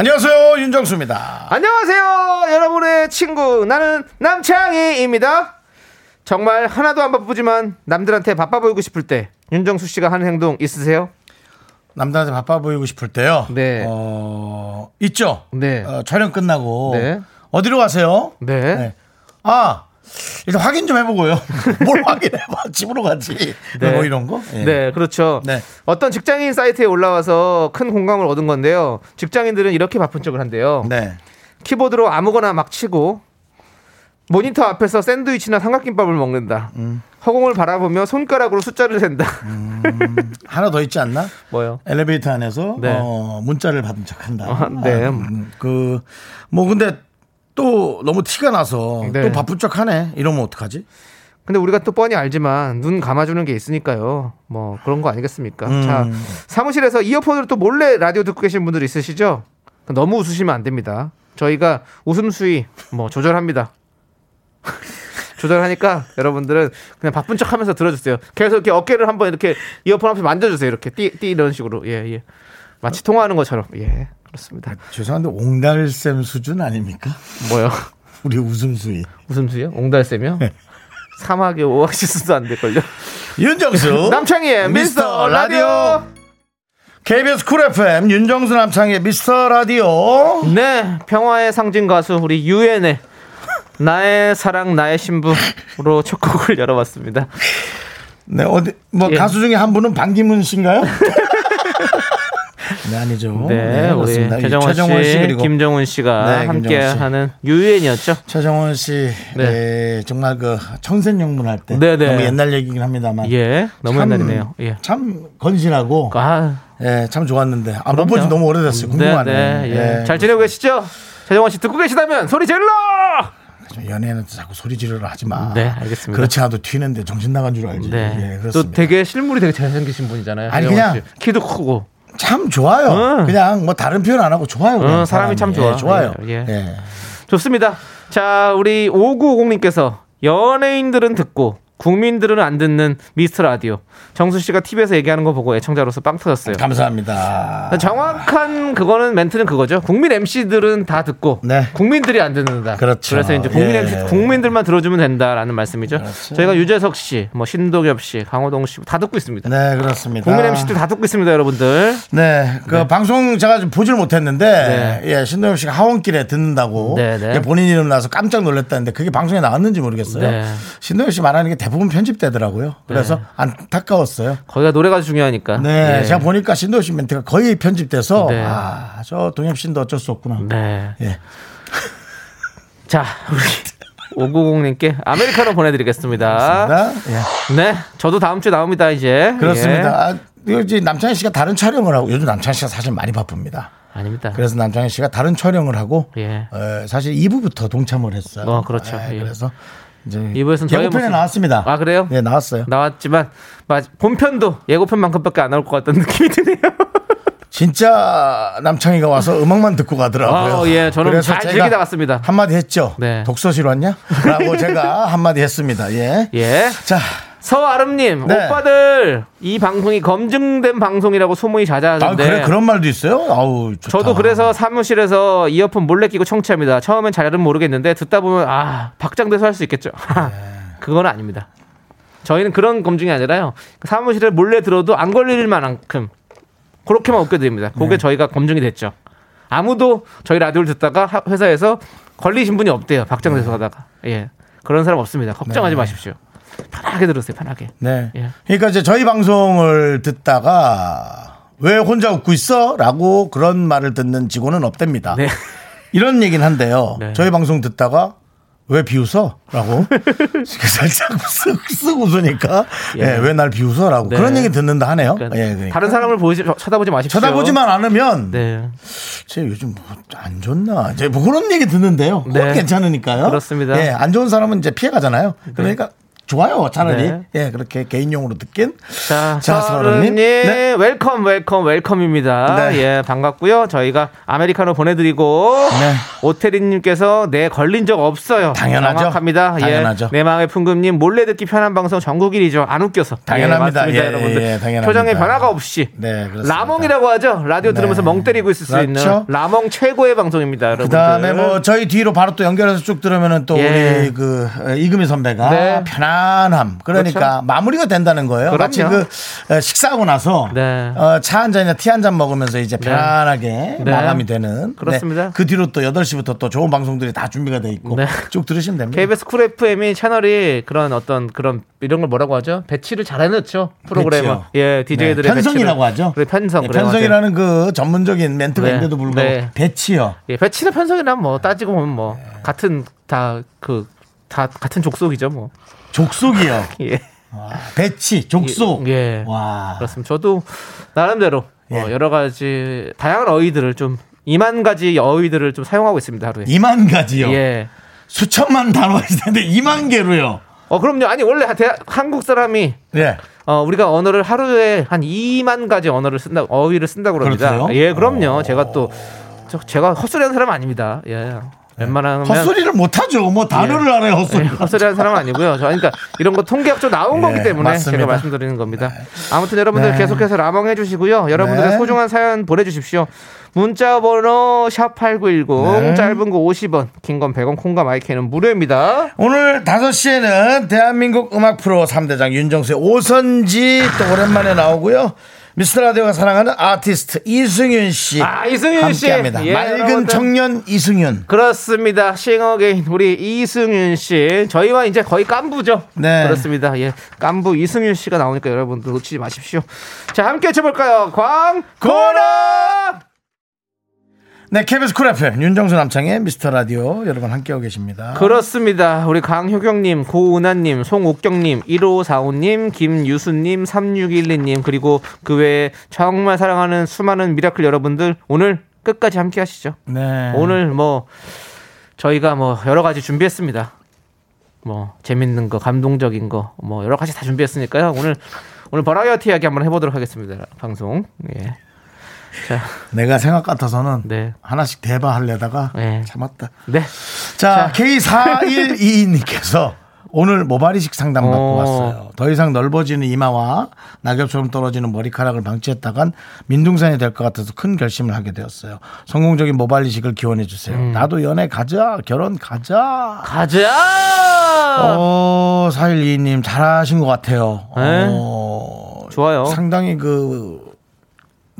안녕하세요 윤정수입니다. 안녕하세요, 여러분의 친구. 나는 남창희입니다. 정말 하나도 안 바쁘지만 남들한테 바빠 보이고 싶을 때 윤정수 씨가 하는 행동 있으세요? 남들한테 바빠 보이고 싶을 때요. 네. 어, 있죠. 네. 어, 촬영 끝나고 네. 어디로 가세요? 네. 아 일단 확인 좀 해보고요. 뭘 확인해봐. 집으로 가지. 네. 뭐 이런 거. 예. 네, 그렇죠. 네. 어떤 직장인 사이트에 올라와서 큰 공감을 얻은 건데요. 직장인들은 이렇게 바쁜 척을 한대요. 네. 키보드로 아무거나 막 치고 모니터 앞에서 샌드위치나 삼각김밥을 먹는다. 음. 허공을 바라보며 손가락으로 숫자를 센다. 하나 더 있지 않나? 뭐요? 엘리베이터 안에서 네. 어, 문자를 받은 척한다. 아, 네. 그뭐 근데 또 너무 티가 나서 네. 또 바쁜 척하네. 이러면 어떡하지? 근데 우리가 또 뻔히 알지만 눈 감아주는 게 있으니까요. 뭐 그런 거 아니겠습니까? 음. 자 사무실에서 이어폰으로 또 몰래 라디오 듣고 계신 분들 있으시죠? 너무 웃으시면 안 됩니다. 저희가 웃음 수위 뭐 조절합니다. 조절하니까 여러분들은 그냥 바쁜 척 하면서 들어주세요. 계속 이렇게 어깨를 한번 이렇게 이어폰 앞에 만져주세요. 이렇게 띠, 띠 이런 식으로 예 예. 마치 통화하는 것처럼 예 그렇습니다. 죄송한데 옹달샘 수준 아닙니까? 뭐요? 우리 웃음수위. 웃음 수요? 옹달샘이요? 네. 사막의 오아시스도 안 될걸요? 윤정수 남창희의 미스터 라디오. KBS Cool FM 윤정수 남창희의 미스터 라디오 네, 평화의 상징 가수 우리 유엔의 나의 사랑 나의 신부로 첫 곡을 열어봤습니다. 네 어디 뭐 예. 가수 중에 한 분은 반기문 씨인가요? 네 아니죠. 네, 우리 그렇습니다. 이 최정원 씨, 최정원 씨 그리고 김정훈 씨가 네, 함께 김정훈 씨. 하는 유엔이었죠. 최정원 씨 네. 네, 정말 그 청생연분 할 때 네, 네. 너무 옛날 얘기긴 합니다만 예, 너무 참- 옛날이네요. 예. 참 건실하고 아, 예, 참 좋았는데 아, 못. 본지 너무 오래됐어요. 궁금하네. 네, 네, 예. 예. 잘 지내고 계시죠? 최정원 씨 듣고 계시다면 소리 질러! 좀 연예인은 자꾸 소리 지르러 하지 마. 네, 알겠습니다. 그렇지 않아도 튀는데 정신 나간 줄 알지. 네. 예, 또 그렇습니다. 되게 실물이 되게 잘생기신 분이잖아요. 아니, 그냥 씨. 키도 크고. 참 좋아요. 응. 그냥 뭐 다른 표현 안 하고 좋아요. 응, 사람이 참 좋아. 예, 좋아요. 예, 예. 예. 좋습니다. 자, 우리 5950님께서 연예인들은 듣고 국민들은 안 듣는 미스터 라디오. 정수 씨가 TV에서 얘기하는 거 보고 애청자로서 빵 터졌어요. 감사합니다. 정확한 그거는 멘트는 그거죠. 국민 MC들은 다 듣고 네. 국민들이 안 듣는다. 그렇죠. 래서 이제 국민 예. MC 국민들만 들어주면 된다라는 말씀이죠. 그렇죠. 저희가 유재석 씨, 뭐 신동엽 씨, 강호동 씨 다 듣고 있습니다. 네, 그렇습니다. 국민 MC들 다 듣고 있습니다, 여러분들. 네, 그 방송 제가 좀 보질 못했는데, 예, 신동엽 씨가 하원길에 듣는다고 네, 네. 예, 본인 이름 나와서 깜짝 놀랐다는데 그게 방송에 나왔는지 모르겠어요. 네. 신동엽 씨 말하는 게 대부분 편집되더라고요. 그래서 안타 까웠어요. 거기가 노래가 중요하니까. 네, 예. 제가 보니까 신동엽 씨 멘트가 거의 편집돼서 네. 아, 저 동엽 씨도 어쩔 수 없구나. 네. 예. 자, 우리 590님께 아메리카노 보내드리겠습니다. 그렇습니다. 예. 네, 저도 다음 주에 나옵니다, 이제. 그렇습니다. 아, 요즘 남창희 씨가 다른 촬영을 하고 요즘 남창희 씨가 사실 많이 바쁩니다. 예. 아닙니다. 그래서 남창희 씨가 다른 촬영을 하고 예. 어, 사실 2부부터 동참을 했어요. 어, 그렇죠. 예, 예. 그래서 이제 이부에서는 저희 예고편에 모습- 나왔습니다. 아, 그래요? 네, 나왔어요. 나왔지만, 맞, 본편도 예고편만큼밖에 안 나올 것 같다는 느낌이 드네요. 진짜 남창희가 와서 음악만 듣고 가더라고요. 아, 예, 저는 그래서 잘 제가 왔습니다. 한마디 했죠. 네. 독서실 왔냐? 라고 제가 한마디 했습니다. 예. 예. 자, 서아름님, 네. 오빠들, 이 방송이 검증된 방송이라고 소문이 아, 자자하던데. 그래 그런 말도 있어요? 아우, 좋다. 저도 그래서 사무실에서 이어폰 몰래 끼고 청취합니다. 처음엔 잘은 모르겠는데 듣다 보면 아 박장대소 할 수 있겠죠. 네. 그건 아닙니다. 저희는 그런 검증이 아니라요. 사무실에 몰래 들어도 안 걸릴 만큼 그렇게만 웃겨드립니다. 그게 네. 저희가 검증이 됐죠. 아무도 저희 라디오를 듣다가 하- 회사에서 걸리신 분이 없대요. 박장대소 하다가. 예. 그런 사람 없습니다. 걱정하지 네. 마십시오. 편하게 들으세요. 편하게. 네. 예. 그러니까 이제 저희 방송을 듣다가 왜 혼자 웃고 있어? 라고 그런 말을 듣는 직원은 없답니다. 네. 이런 얘기는 한데요. 네. 저희 방송 듣다가 왜 비웃어? 라고. 살짝 쓱, 쓱 웃으니까. 예. 예, 왜날 비웃어? 라고. 네. 그런 얘기 듣는다 하네요. 그러니까 예, 그러니까. 다른 사람을 보지 쳐다보지 마십시오. 쳐다보지만 않으면. 네. 쟤 요즘 뭐 안 좋나. 이제 뭐 그런 얘기 듣는데요. 그건 네. 괜찮으니까요. 그렇습니다. 예, 안 좋은 사람은 이제 피해 가잖아요. 그러니까 좋아요. 차라리. 네. 예, 그렇게 개인용으로 듣긴. 자, 자, 서른님. 네. Welcome welcome welcome입니다. 네. 예, 반갑고요. 저희가 아메리카노 보내드리고 네. 오태리님께서 네 걸린 적 없어요. 당연하죠. 정확합니다. 당연하죠. 예, 내 마음의 풍금님 몰래 듣기 편한 방송 전국 1위죠. 안 웃겨서. 당연합니다. 예, 예, 여러분들. 예, 당연합니다. 표정에 변화가 없이. 네, 그렇습니다. 라몽이라고 하죠. 라디오 들으면서 멍 때리고 있을 수 그렇죠. 있는 라몽 최고의 방송입니다. 여러분들. 그 다음에 뭐 저희 뒤로 바로 또 연결해서 쭉 들으면은 또 예. 우리 그 어, 이금희 선배가 네. 편안함. 그러니까 그렇죠. 마무리가 된다는 거예요. 그럼요. 마치 그 어, 식사하고 나서 네. 어, 차 한 잔이나 티 한 잔 먹으면서 이제 편안하게 네. 마감이 되는. 그렇습니다. 네. 그 뒤로 또 8시부터 또 좋은 방송들이 다 준비가 돼 있고 네. 쭉 들으시면 됩니다. KBS 쿨 FM이 채널이 그런 어떤 그런 이런 걸 뭐라고 하죠? 배치를 잘 해놓죠. 프로그램을. 그렇죠. 예, DJ들의 네, 편성이라고 하죠. 그래, 편성. 네, 그래, 편성이라는 그 전문적인 멘트가 네. 있는데도 불구하고 네. 배치요. 예, 배치나 편성이나 뭐 따지고 보면 뭐 네. 같은 다그 다 같은 족속이죠, 뭐. 족속이요. 예. 와, 배치, 족속. 예. 와. 그렇습니다. 저도 나름대로 예. 어, 여러 가지 다양한 어휘들을 좀 2만 가지 어휘들을 좀 사용하고 있습니다, 하루에. 2만 가지요. 예. 수천만 단어가 있는데 2만 개로요. 어, 그럼요. 아니, 원래 대- 한국 사람이 예. 어, 우리가 언어를 하루에 한 2만 가지 언어를 쓴다, 어휘를 쓴다고 그럽니다. 그렇대요? 예, 그럼요. 제가 또, 저, 제가 헛소리하는 사람 아닙니다. 예. 웬만하면. 헛소리를 못하죠. 뭐 단어를 알아요, 헛소리. 예, 헛소리하는 사람은 아니고요. 저 그러니까 이런 거 통계학적으로 나온 예, 거기 때문에 맞습니다. 제가 말씀드리는 겁니다. 아무튼 여러분들 네. 계속해서 라멍 해 주시고요. 여러분들의 네. 소중한 사연 보내주십시오. 문자 번호 샵8910 네. 짧은 거 50원 긴 건 100원 콩과 마이크는 무료입니다. 오늘 5시에는 대한민국 음악 프로 3대장 윤정수의 오선지 또 오랜만에 나오고요. 미스터 라디오가 사랑하는 아티스트 이승윤 씨. 아, 이승윤 씨. 함께합니다. 예, 맑은 여러분들. 청년 이승윤. 그렇습니다. 싱어게인 우리 이승윤 씨 저희와 이제 거의 깐부죠. 네. 그렇습니다. 예, 깐부 이승윤 씨가 나오니까 여러분들 놓치지 마십시오. 자, 함께 쳐볼까요? 광고라. 네, KBS 쿨 FM 윤정수 남창희의 미스터 라디오 여러분 함께하고 계십니다. 그렇습니다. 우리 강효경님, 고은하님, 송옥경님, 1545님, 김유수님, 3612님, 그리고 그 외에 정말 사랑하는 수많은 Miracle 여러분들 오늘 끝까지 함께 하시죠. 네. 오늘 뭐 저희가 뭐 여러 가지 준비했습니다. 뭐 재밌는 거, 감동적인 거, 뭐 여러 가지 다 준비했으니까요. 오늘 오늘 버라이어티 이야기 한번 해보도록 하겠습니다. 방송. 예. 자, 내가 생각 같아서는 네, 하나씩 대바 하려다가 네. 참았다. 네. 자, K4122님께서 오늘 모발이식 상담 받고 어. 왔어요. 더 이상 넓어지는 이마와 낙엽처럼 떨어지는 머리카락을 방치했다간 민둥산이 될 것 같아서 큰 결심을 하게 되었어요. 성공적인 모발이식을 기원해 주세요. 음. 나도 연애 가자, 결혼 가자. 가자. 어, 4122님 잘하신 것 같아요. 네. 어, 좋아요. 상당히 그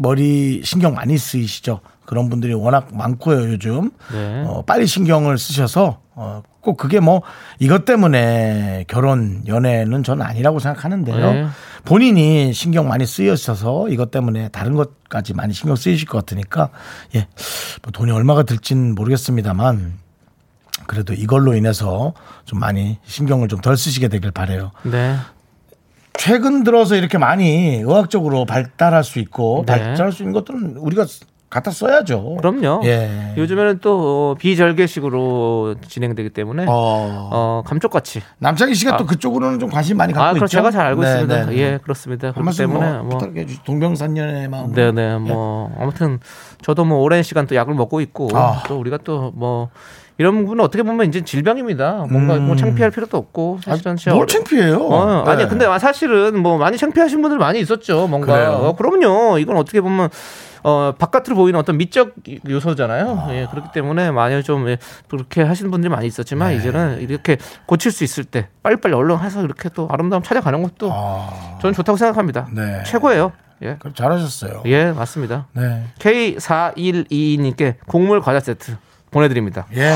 머리 신경 많이 쓰이시죠. 그런 분들이 워낙 많고요, 요즘. 네. 어, 빨리 신경을 쓰셔서 어, 꼭 그게 뭐 이것 때문에 결혼, 연애는 저는 아니라고 생각하는데요. 네. 본인이 신경 많이 쓰여셔서 이것 때문에 다른 것까지 많이 신경 쓰이실 것 같으니까 예, 뭐 돈이 얼마가 들진 모르겠습니다만 그래도 이걸로 인해서 좀 많이 신경을 좀 덜 쓰시게 되길 바래요. 네. 최근 들어서 이렇게 많이 의학적으로 발달할 수 있고 네. 발전할 수 있는 것들은 우리가 갖다 써야죠. 그럼요. 예. 요즘에는 또 어, 비절개식으로 진행되기 때문에 어, 어, 감쪽같이. 남창희 씨가 또 그쪽으로는 좀 관심 많이 갖고 아, 있죠. 제가 잘 알고 네, 있습니다. 네. 예, 그렇습니다. 한 그렇기 말씀 때문에 뭐뭐 부탁해 주시 동병산연의 마음. 네 네 뭐 아무튼 저도 뭐 오랜 시간 또 약을 먹고 있고 아. 또 우리가 또 뭐 이런 부분은 어떻게 보면 이제 질병입니다. 뭔가 뭐 창피할 필요도 없고 사실은 음. 뭘 창피해요? 어, 네. 아니 근데 사실은 뭐 많이 창피하신 분들 많이 있었죠. 뭔가 그래요? 어, 그럼요. 이건 어떻게 보면 어 바깥으로 보이는 어떤 미적 요소잖아요. 예, 그렇기 때문에 많이 좀 예, 그렇게 하시는 분들이 많이 있었지만 네. 이제는 이렇게 고칠 수 있을 때 빨리빨리 얼른 해서 이렇게 또 아름다움 찾아가는 것도 아, 저는 좋다고 생각합니다. 네. 최고예요. 예. 그럼 잘하셨어요. 예, 맞습니다. 네. K4122님께 곡물 과자 세트 보내드립니다. 예.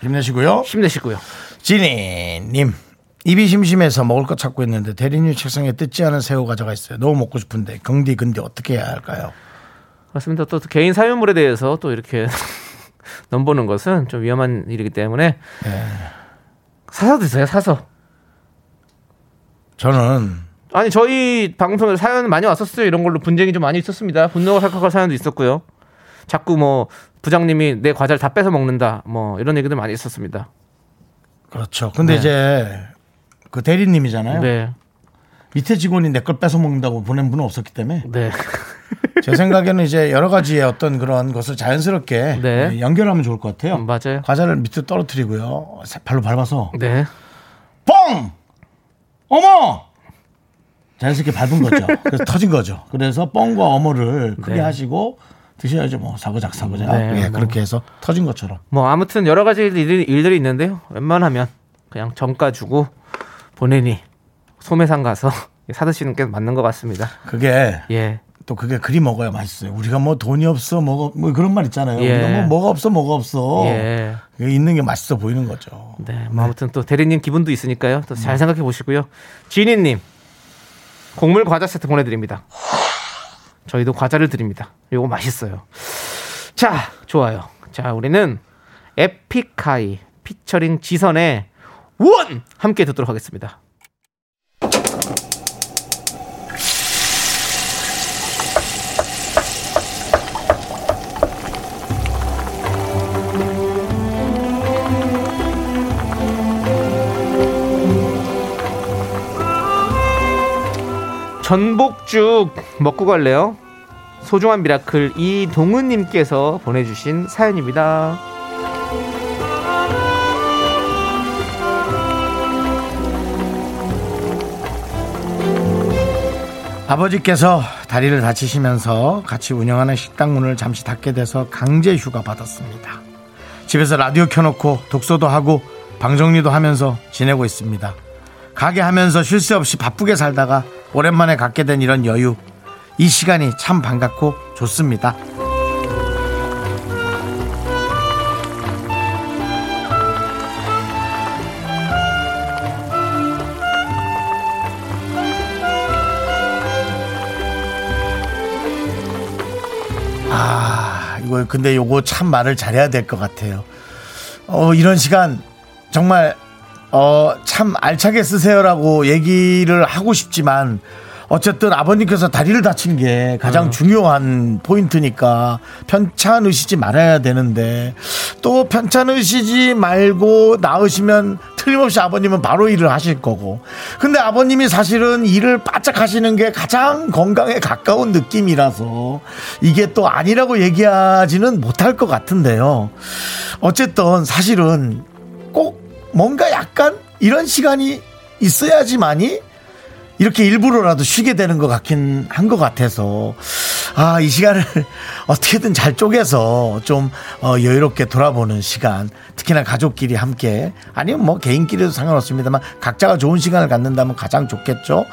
힘내시고요. 힘내시고요. 진희님. 입이 심심해서 먹을 거 찾고 있는데 대리님 책상에 뜯지 않은 새우 과자가 있어요. 너무 먹고 싶은데 경디 근데 어떻게 해야 할까요? 그렇습니다. 또 개인 사연물에 대해서 또 이렇게 넘보는 것은 좀 위험한 일이기 때문에 네. 사서 드세요. 사서. 저는 아니 저희 방송에 사연 많이 왔었어요. 이런 걸로 분쟁이 좀 많이 있었습니다. 분노가 살컥할 사연도 있었고요. 자꾸 뭐 부장님이 내 과자를 다 뺏어 먹는다. 뭐 이런 얘기도 많이 있었습니다. 그렇죠. 근데 네. 이제 그 대리님이잖아요. 네, 밑에 직원이 내 걸 뺏어 먹는다고 보낸 분은 없었기 때문에 네, 제 생각에는 이제 여러 가지의 어떤 그런 것을 자연스럽게 네. 연결하면 좋을 것 같아요. 음, 맞아요. 과자를 밑에 떨어뜨리고요. 발로 밟아서 네, 뻥! 어머! 자연스럽게 밟은 거죠. 그래서 터진 거죠. 그래서 뻥과 어머를 크게 네. 하시고 드셔야죠. 뭐 사고작 사고작. 네, 예, 뭐. 그렇게 해서 터진 것처럼. 뭐 아무튼 여러 가지 일들이, 일들이 있는데요. 웬만하면 그냥 정가 주고 본인이 소매상 가서 사 드시는 게 맞는 것 같습니다. 그게 예, 또 그게 그리 먹어야 맛있어요. 우리가 뭐 돈이 없어 뭐가 뭐 그런 말 있잖아요. 예. 우리가 뭐 뭐가 없어 뭐가 없어. 예. 있는 게 맛있어 보이는 거죠. 네, 뭐 아무튼 또 대리님 기분도 있으니까요. 또잘 생각해 보시고요. 지니님 곡물 과자 세트 보내드립니다. 저희도 과자를 드립니다. 요거 맛있어요. 자, 좋아요. 자, 우리는 에픽하이 피처링 지선의 원 함께 듣도록 하겠습니다. 전복죽 먹고 갈래요? 소중한 Miracle 이동은님께서 보내주신 사연입니다. 아버지께서 다리를 다치시면서 같이 운영하는 식당 문을 잠시 닫게 돼서 강제 휴가 받았습니다. 집에서 라디오 켜놓고 독서도 하고 방 정리도 하면서 지내고 있습니다. 가게 하면서 쉴 새 없이 바쁘게 살다가 오랜만에 갖게 된 이런 여유. 이 시간이 참 반갑고 좋습니다. 아, 이거 근데 요거 참 말을 잘해야 될 것 같아요. 어, 이런 시간 정말 어, 참 알차게 쓰세요라고 얘기를 하고 싶지만 어쨌든 아버님께서 다리를 다친 게 가장 중요한 포인트니까 편찮으시지 말아야 되는데 또 편찮으시지 말고 나으시면 틀림없이 아버님은 바로 일을 하실 거고. 근데 아버님이 사실은 일을 바짝 하시는 게 가장 건강에 가까운 느낌이라서 이게 또 아니라고 얘기하지는 못할 것 같은데요. 어쨌든 사실은 꼭 뭔가 약간 이런 시간이 있어야지만이 이렇게 일부러라도 쉬게 되는 것 같긴 한 것 같아서 아 이 시간을 어떻게든 잘 쪼개서 좀 어, 여유롭게 돌아보는 시간 특히나 가족끼리 함께 아니면 뭐 개인끼리도 상관없습니다만 각자가 좋은 시간을 갖는다면 가장 좋겠죠.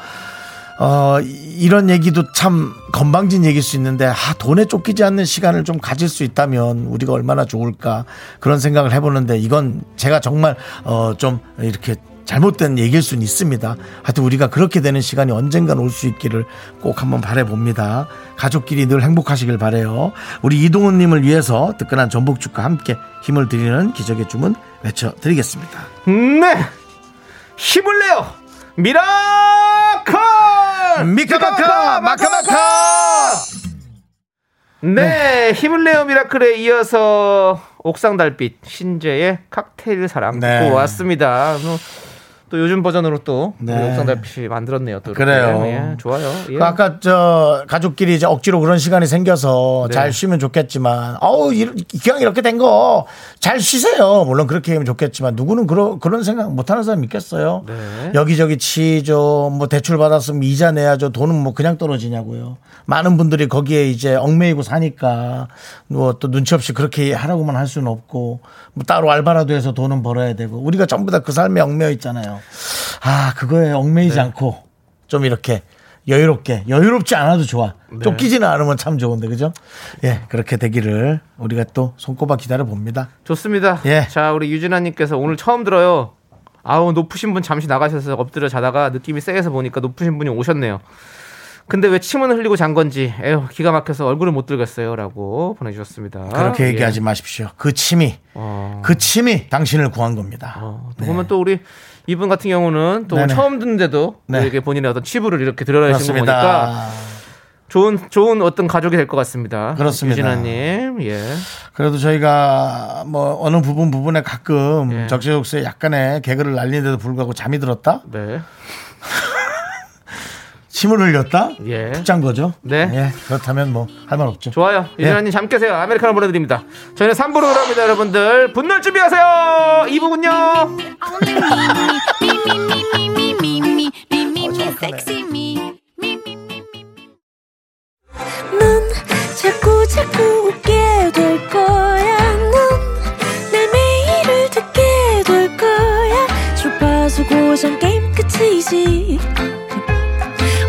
어, 이- 이런 얘기도 참 건방진 얘기일 수 있는데, 아, 돈에 쫓기지 않는 시간을 좀 가질 수 있다면 우리가 얼마나 좋을까 그런 생각을 해보는데 이건 제가 정말, 어, 좀 이렇게 잘못된 얘기일 수는 있습니다. 하여튼 우리가 그렇게 되는 시간이 언젠간 올 수 있기를 꼭 한번 바라봅니다. 가족끼리 늘 행복하시길 바래요. 우리 이동훈님을 위해서 뜨끈한 전복죽과 함께 힘을 드리는 기적의 주문 외쳐드리겠습니다. 네! 힘을 내요! Miracle! 미카마카! 마카마카! 네, 힘을 내요 미라클에 이어서 옥상 달빛 신재의 칵테일 사랑 네. 듣고 왔습니다. 뭐, 또 요즘 버전으로 또 네. 우리 옥상 달빛이 만들었네요. 또 이렇게. 그래요. 예, 좋아요. 예. 그 아까 저 가족끼리 이제 억지로 그런 시간이 생겨서 네. 잘 쉬면 좋겠지만 어우 이- 기왕 이렇게 된 거 잘 쉬세요. 물론 그렇게 하면 좋겠지만 누구는 그런 그런 생각 못 하는 사람 있겠어요. 네. 여기저기 치죠. 뭐 대출 받았으면 이자 내야죠. 돈은 뭐 그냥 떨어지냐고요. 많은 분들이 거기에 이제 얽매이고 사니까 뭐 또 눈치 없이 그렇게 하라고만 할 수는 없고 뭐 따로 알바라도 해서 돈은 벌어야 되고 우리가 전부 다 그 삶에 얽매여 있잖아요. 아 그거에 얽매이지 않고 좀 이렇게 여유롭게 여유롭지 않아도 좋아 쫓기지는 않으면 참 좋은데 그죠? 예 그렇게 되기를 우리가 또 손꼽아 기다려 봅니다. 좋습니다. 예. 자, 우리 유진아님께서 오늘 처음 들어요. 아우 높으신 분 잠시 나가셔서 엎드려 자다가 느낌이 세해서 보니까 높으신 분이 오셨네요. 근데 왜 침은 흘리고 잔 건지 에휴 기가 막혀서 얼굴을 못 들겠어요라고 보내주셨습니다. 그렇게 예. 얘기하지 마십시오. 그 침이 어. 그 침이 당신을 구한 겁니다. 어, 또 보면 또 우리 이분 같은 경우는 또 네네. 처음 듣는데도 네. 이렇게 본인의 어떤 치부를 이렇게 드러내신 거 보니까 그렇습니다. 좋은 좋은 어떤 가족이 될 것 같습니다. 그렇습니다. 유진아님, 예. 그래도 저희가 뭐 어느 부분 부분에 가끔 예. 적재적소에 약간의 개그를 날리는데도 불구하고 잠이 들었다? 네. 침을 흘렸다? 예. 푹잔 거죠? 네. 예. 그렇다면 뭐, 할 말 없죠. 좋아요. 유진아님 예. 잠 깨세요. 아메리카노 보내드립니다. 저희는 3부로 돌아옵니다, 여러분들. 분노 준비하세요! 2부군요! 자꾸 자꾸 웃게 될 거야. 넌내 매일을 듣게 될 거야. 주파수 고정 게임 끝이지.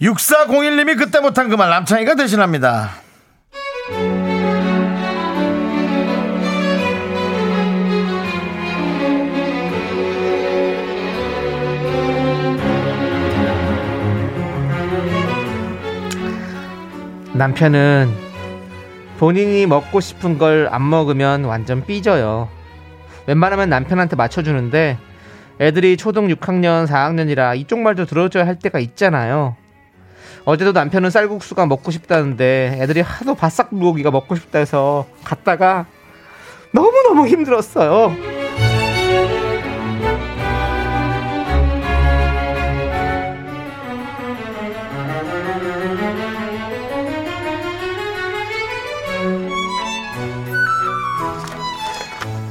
6401님이 그때 못한 그 말 남창희가 대신합니다. 남편은 본인이 먹고 싶은 걸 안 먹으면 완전 삐져요. 웬만하면 남편한테 맞춰주는데 애들이 초등 6학년, 4학년이라 이쪽 말도 들어줘야 할 때가 있잖아요. 어제도 남편은 쌀국수가 먹고 싶다는데 애들이 하도 바싹 불고기가 먹고 싶다 해서 갔다가 너무너무 힘들었어요.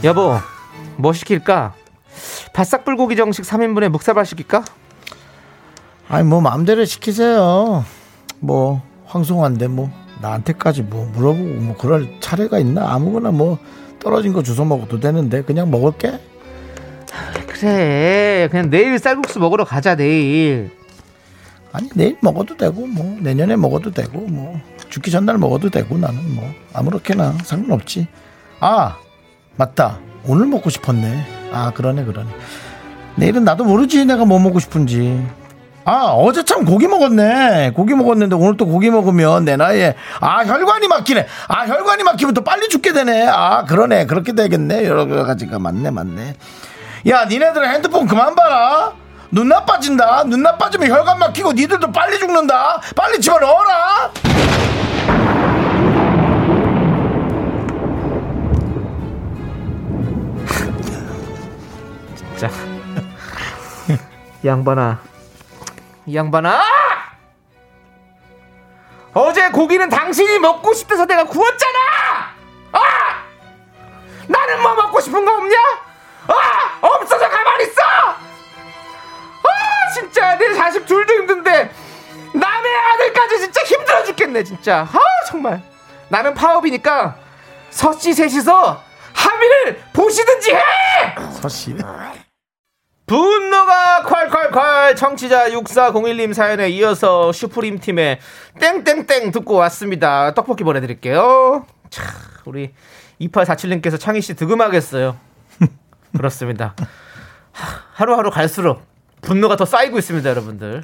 여보, 뭐 시킬까? 바싹 불고기 정식 3인분에 묵사발 시킬까? 아니 뭐 마음대로 시키세요. 뭐 황송한데 뭐 나한테까지 뭐 물어보고 뭐 그럴 차례가 있나 아무거나 뭐 떨어진 거 주워 먹어도 되는데 그냥 먹을게. 그래, 그냥 내일 쌀국수 먹으러 가자, 내일. 아니 내일 먹어도 되고 뭐 내년에 먹어도 되고 뭐 죽기 전날 먹어도 되고 나는 뭐 아무렇게나 상관없지. 아 맞다 오늘 먹고 싶었네. 아 그러네 그러네. 내일은 나도 모르지 내가 뭐 먹고 싶은지. 아 어제 참 고기 먹었네. 고기 먹었는데 오늘 또 고기 먹으면 내 나이에 아 혈관이 막히네. 아 혈관이 막히면 또 빨리 죽게 되네. 아 그러네 그렇게 되겠네. 여러 가지가 맞네 맞네. 야 니네들은 핸드폰 그만 봐라. 눈 나빠진다. 눈 나빠지면 혈관 막히고 니들도 빨리 죽는다. 빨리 집어넣어라. 자. 이 양반아. 이 양반아! 어제 고기는 당신이 먹고 싶대서 내가 구웠잖아! 아! 나는 뭐 먹고 싶은 거 없냐? 아! 없어서 가만히 있어! 아! 진짜 내 자식 둘도 힘든데 남의 아들까지 진짜 힘들어 죽겠네 진짜 아 정말 나는 파업이니까 서씨 셋이서 합의를 보시든지 해! 서씨. 분노가 콸콸콸 청취자 6401님 사연에 이어서 슈프림 팀의 땡땡땡 듣고 왔습니다. 떡볶이 보내드릴게요. 차, 우리 2847님께서 창희 씨 득음하겠어요. 그렇습니다. 하, 하루하루 갈수록 분노가 더 쌓이고 있습니다, 여러분들.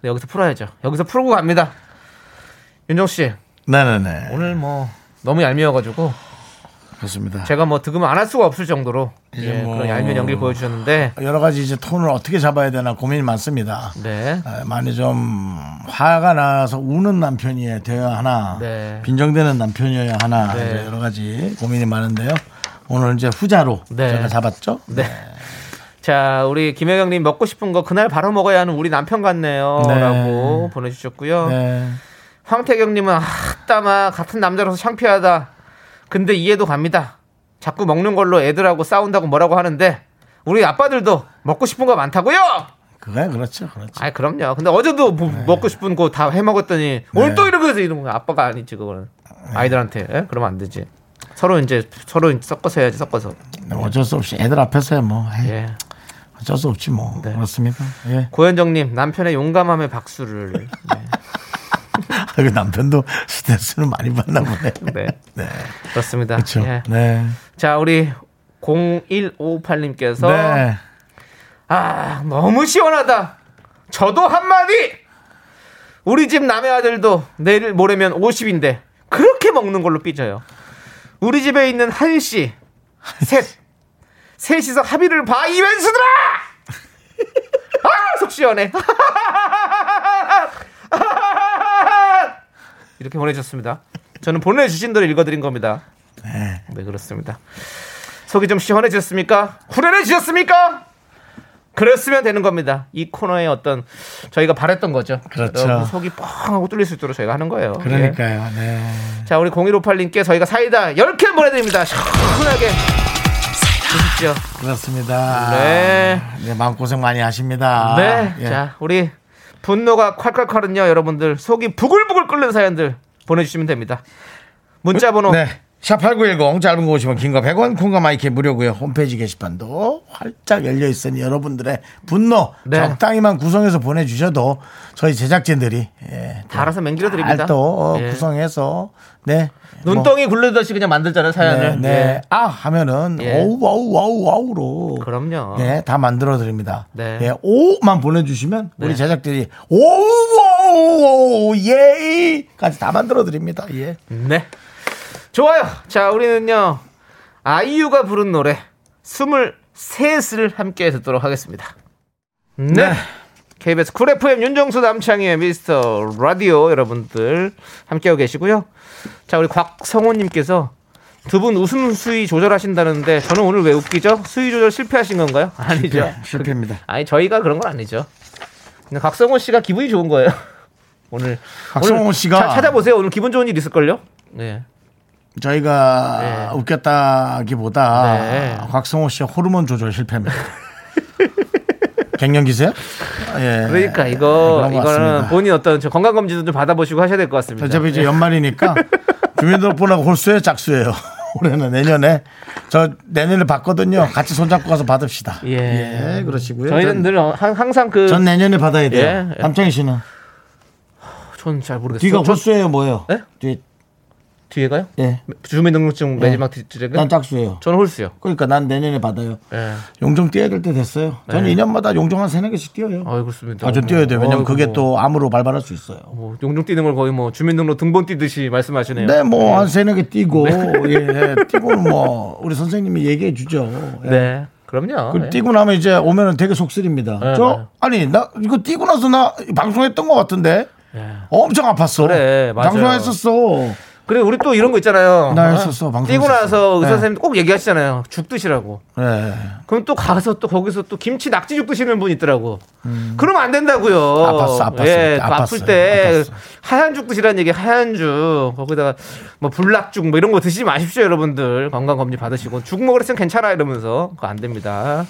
네, 여기서 풀어야죠. 여기서 풀고 갑니다. 윤정 씨, 네네네. 오늘 뭐 너무 얄미워가지고 그렇습니다. 제가 뭐 득음을 안할 수가 없을 정도로 이제 예, 뭐- 그런 얄미운 연기를 보여주셨는데 여러 가지 이제 톤을 어떻게 잡아야 되나 고민이 많습니다. 네. 아, 많이 좀 화가 나서 우는 남편이 되어야 하나, 네. 빈정되는 남편이어야 하나 네. 여러 가지 고민이 많은데요. 오늘 이제 후자로 네. 제가 잡았죠. 네. 자, 우리 김혜경님 먹고 싶은 거 그날 바로 먹어야 하는 우리 남편 같네요. 네. 라고 보내주셨고요. 네. 황태경님은, 아, 따마, 같은 남자라서 창피하다. 근데 이해도 갑니다. 자꾸 먹는 걸로 애들하고 싸운다고 뭐라고 하는데, 우리 아빠들도 먹고 싶은 거 많다고요? 그거야 그렇죠, 그렇죠. 아, 그럼요. 근데 어제도 뭐 네. 먹고 싶은 거 다 해 먹었더니, 오늘 또 이러고 해서 이런 거 아빠가 아니지, 그거는. 아이들한테. 예? 그러면 안 되지. 서로 이제 서로 섞어서 해야지 섞어서. 어쩔 수 없이 애들 앞에서야 뭐 에이, 예. 어쩔 수 없지 뭐 네. 그렇습니다. 예. 고현정님 남편의 용감함에 박수를. 네. 그 남편도 스트레스를 많이 받나 보네. 네. 네. 그렇습니다. 그렇죠. 예. 네. 자 우리 0158님께서 네. 아 너무 시원하다. 저도 한마디. 우리 집 남의 아들도 내일 모레면 50인데 그렇게 먹는 걸로 삐져요. 우리 집에 있는 한씨 셋 셋이서 합의를 봐 이벤스들아. 아 속 시원해. 이렇게 보내주셨습니다. 저는 보내주신 대로 읽어드린 겁니다. 네. 네 그렇습니다. 속이 좀 시원해졌습니까? 후련해지셨습니까? 그랬으면 되는 겁니다. 이 코너의 어떤 저희가 바랬던 거죠. 그렇죠. 속이 뻥 하고 뚫릴 수 있도록 저희가 하는 거예요. 그러니까요. 네. 예. 자, 우리 0158님께 저희가 사이다 10개 보내드립니다. 시원하게 드십시오. 그렇습니다. 네. 네, 마음고생 많이 하십니다. 네. 예. 자, 우리 분노가 콸콸콸은요, 여러분들 속이 부글부글 끓는 사연들 보내주시면 됩니다. 문자번호 네. 샵8910 짧은 거 오시면 긴거 100원 콩과 마이크 무료고요. 홈페이지 게시판도 활짝 열려 있으니 여러분들의 분노 네. 적당히만 구성해서 보내주셔도 저희 제작진들이 예, 다 알아서 맹기로 드립니다. 잘또 예. 구성해서 네 눈덩이 굴르듯이 그냥 만들잖아요, 네, 사연을. 네. 예. 아 하면은 예. 오우 와우 와우 와우로 그럼요. 네, 다 만들어 드립니다. 네. 예, 오만 보내주시면 우리 네. 제작들이 오우 오우 예이까지 다 만들어 드립니다. 예. 네. 좋아요. 자, 우리는요, 아이유가 부른 노래, 23을 함께 듣도록 하겠습니다. 네. KBS 쿨 FM 윤정수 남창희의 미스터 라디오 여러분들 함께하고 계시고요. 자, 우리 곽성호님께서 두 분 웃음 수위 조절하신다는데 저는 오늘 왜 웃기죠? 수위 조절 실패하신 건가요? 아니죠. 네, 실패입니다. 아니, 저희가 그런 건 아니죠. 근데 곽성호 씨가 기분이 좋은 거예요. 오늘. 곽성호 오늘 씨가- 자- 찾아보세요. 오늘 기분 좋은 일 있을걸요? 네. 저희가 네. 웃겼다기보다 네. 곽성호 씨의 호르몬 조절 실패입니다. 갱년기세요? 예. 그러니까 이거 것 이거는. 본인 어떤 저 건강 검진도 좀 받아보시고 하셔야 될 것 같습니다. 어차피 이제 예. 연말이니까 주민등록번호가 홀수예요, 짝수예요. 올해는 내년에 저 내년에 받거든요. 같이 손잡고 가서 받읍시다. 예. 예, 그러시고요. 저희는 전, 늘 항- 항상 그 전 내년에 받아야 돼요. 예, 예. 남창희 씨는 전 잘 모르겠어요. 뒤가 저- 홀수예요, 뭐예요? 예? 뒤, 뒤에 가요? 예. 주민등록증 매지막 뒤쪽에? 난 짝수예요. 저는 홀수요. 그러니까 난 내년에 받아요. 예. 용종 뛰어야 될 때 됐어요. 저는 네. 2년마다 용종 한 세네 개씩 뛰어요. 아, 그렇습니다. 아, 좀 뛰어야 돼요. 왜냐면 그게 뭐, 또 암으로 발발할 수 있어요. 뭐 용종 뛰는 걸 거의 뭐 주민등록 등본 뛰듯이 말씀하시네요. 네, 뭐, 한 세네 개 뛰고, 예, 뛰고는 뭐, 우리 선생님이 얘기해 주죠. 예. 네. 그럼요. 그 예. 뛰고 나면 이제 오면은 되게 속쓰립니다. 네, 저. 아니, 나, 이거 뛰고 나서 나 방송했던 것 같은데? 예. 엄청 아팠어. 그래, 맞아요. 방송했었어. 그래 우리 또 이런 거 있잖아요. 나 어? 했었어, 방송 뛰고. 나서 의사 네. 선생님 꼭 얘기하시잖아요. 죽 드시라고. 예. 그럼 또 가서 또 거기서 또 김치 낙지죽 드시는 분 있더라고. 그러면 안 된다고요. 아팠어, 아팠어. 예, 또 아플 아팠어요. 때 아팠어. 하얀 죽 드시라는 얘기 하얀 죽. 거기다가 뭐 불낙죽 뭐 이런 거 드시지 마십시오, 여러분들. 건강 검진 받으시고 죽 먹으랬으면 괜찮아 이러면서 그거 안 됩니다.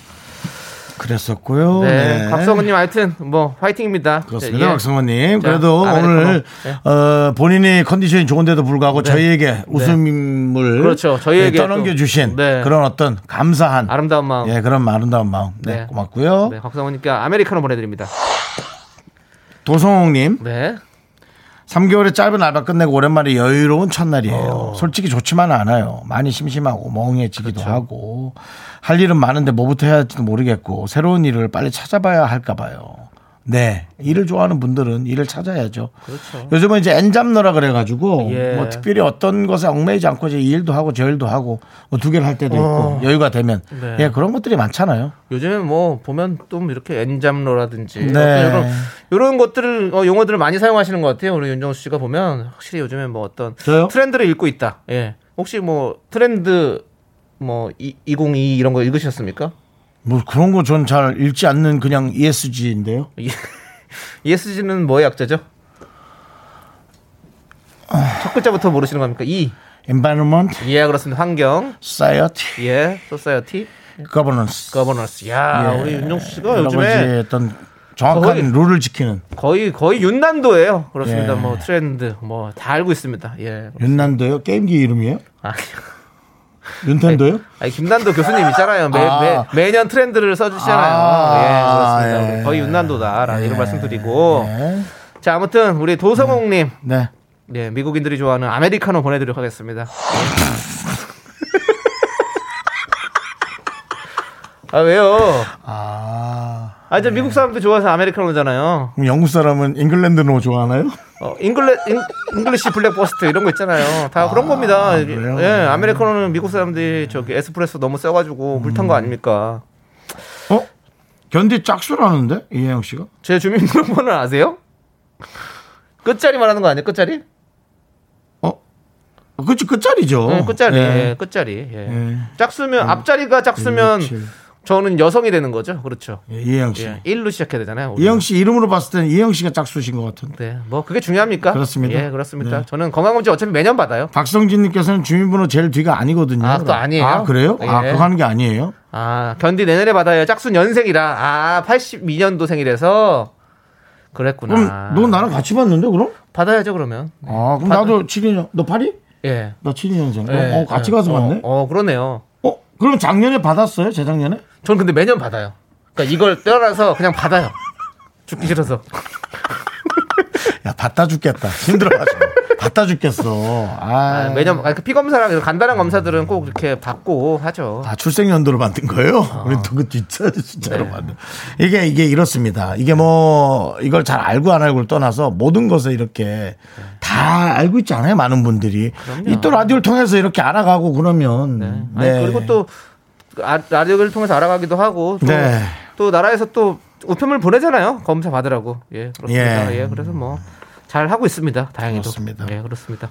그랬었고요. 네. 네. 박성훈님 하여튼 뭐 화이팅입니다. 그렇습니다, 예. 박성원님. 자, 그래도 아메리카노. 오늘 예. 어, 본인이 컨디션이 좋은데도 불구하고 저희에게 웃음을 네. 그렇죠. 저희에게 예, 떠넘겨 주신 또, 네. 그런 어떤 감사한 아름다운 마음. 예 그런 아름다운 마음. 네, 네. 고맙고요. 네, 박성훈님께 아메리카노 보내드립니다. 도성홍님 네. 3개월의 짧은 알바 끝내고 오랜만에 여유로운 첫날이에요. 어. 솔직히 좋지만은 않아요. 많이 심심하고 멍해지기도 그렇죠. 하고 할 일은 많은데 뭐부터 해야 할지도 모르겠고 새로운 일을 빨리 찾아봐야 할까 봐요. 네. 일을 좋아하는 분들은 일을 찾아야죠. 그렇죠. 요즘은 이제 엔 잡너라 그래가지고 예. 뭐 특별히 어떤 것에 얽매이지 않고 이제 이 일도 하고 저 일도 하고 뭐 두 개를 할 때도 있고 여유가 되면 어. 네. 예 그런 것들이 많잖아요. 요즘에 뭐 보면 또 이렇게 엔잡로라든지 네. 이런 이런 것들을 어, 용어들을 많이 사용하시는 것 같아요. 우리 윤정수 씨가 보면 확실히 요즘에 뭐 어떤 저요? 트렌드를 읽고 있다. 예. 혹시 뭐 트렌드 뭐 2022 이런 거 읽으셨습니까? 뭐 그런 거 전 잘 읽지 않는 그냥 ESG인데요. ESG는 뭐의 약자죠? 첫 글자부터 모르시는 겁니까? E. Environment, 예, 그렇습니다. 환경. Society, 예, Society, Governance. Governance. 야, 예. 우리 윤정수 씨가 요즘에 어떤 정확한 거의- 룰을 지키는 거의 거의 윤난도예요. 그렇습니다. 예. 뭐 트렌드 뭐 다 알고 있습니다. 예. 윤난도요? 게임기 이름이에요? 아, 윤텐도요? 아니 김난도 교수님 있잖아요. 매, 아. 매, 년 트렌드를 써주시잖아요. 아, 예, 그렇습니다. 예. 거의 윤난도다라는 이런 말씀드리고 네. 자 아무튼 우리 도성옥님 네. 예, 미국인들이 좋아하는 아메리카노 보내드리도록 하겠습니다. 아 왜요? 아. 아 이제 미국 사람들 좋아해서 아메리카노잖아요. 그럼 영국 사람은 잉글랜드노 좋아하나요? 어, 잉글레 잉, English Breakfast 이런 거 있잖아요. 다 그런 겁니다. 그래요? 예, 아메리카노는 미국 사람들이 저기 에스프레소 너무 써가지고 물 탄 거 아닙니까? 어? 끝이 짝수라는데? 이혜영 씨가? 제 주민등록번호 아세요? 끝자리 말하는 거 아니에요? 끝자리? 어? 그치, 끝자리죠. 응, 끝자리. 예. 예, 끝자리. 예. 예. 짝수면 앞자리가 짝수면 칠. 저는 여성이 되는 거죠. 그렇죠. 예, 이혜영 씨. 예, 1로 시작해야 되잖아요. 우리는. 이혜영 씨 이름으로 봤을 때는 이혜영 씨가 짝수신 것 같은데. 네, 뭐 그게 중요합니까? 그렇습니다. 예, 그렇습니다. 네. 저는 건강검진 어차피 매년 받아요. 박성진 님께서는 주민번호 제일 뒤가 아니거든요. 아, 또 아니에요? 아, 그래요? 아, 예. 그거 하는 게 아니에요? 아, 견디 내년에 받아요. 짝수 연생이라. 아, 82년도생이라서 그랬구나. 그럼 너 나랑 같이 봤는데, 그럼? 받아야죠, 그러면. 아, 그럼 나도 72년, 너 8위? 예. 나 72년생. 예, 어, 같이 예. 가서 어, 봤네. 어, 그러네요. 어, 그럼 작년에 받았어요? 재작년에? 저는 근데 매년 받아요. 그러니까 이걸 떠나서 그냥 받아요. 죽기 싫어서. 야, 받다 죽겠다. 힘들어가지고. 받다 죽겠어. 아, 아, 매년 아, 그 피검사랑 이런 간단한 검사들은 꼭 이렇게 받고 하죠. 아, 출생 연도로 만든 거예요? 아. 우리 또그 뒷자리 네. 숫자로 만든. 이게, 이게 이렇습니다. 이게 뭐, 이걸 잘 알고 안 알고를 떠나서 모든 것을 이렇게 다 알고 있지 않아요? 많은 분들이. 이 또 라디오를 통해서 이렇게 알아가고 그러면. 네. 네. 아니, 그리고 또 아, 라디오를 통해서 알아가기도 하고 또, 네. 또 나라에서 또 우편물 보내잖아요. 검사 받으라고. 예, 그렇습니다. 예. 예, 그래서 뭐 잘 하고 있습니다. 다행히도. 그렇습니다. 예, 그렇습니다.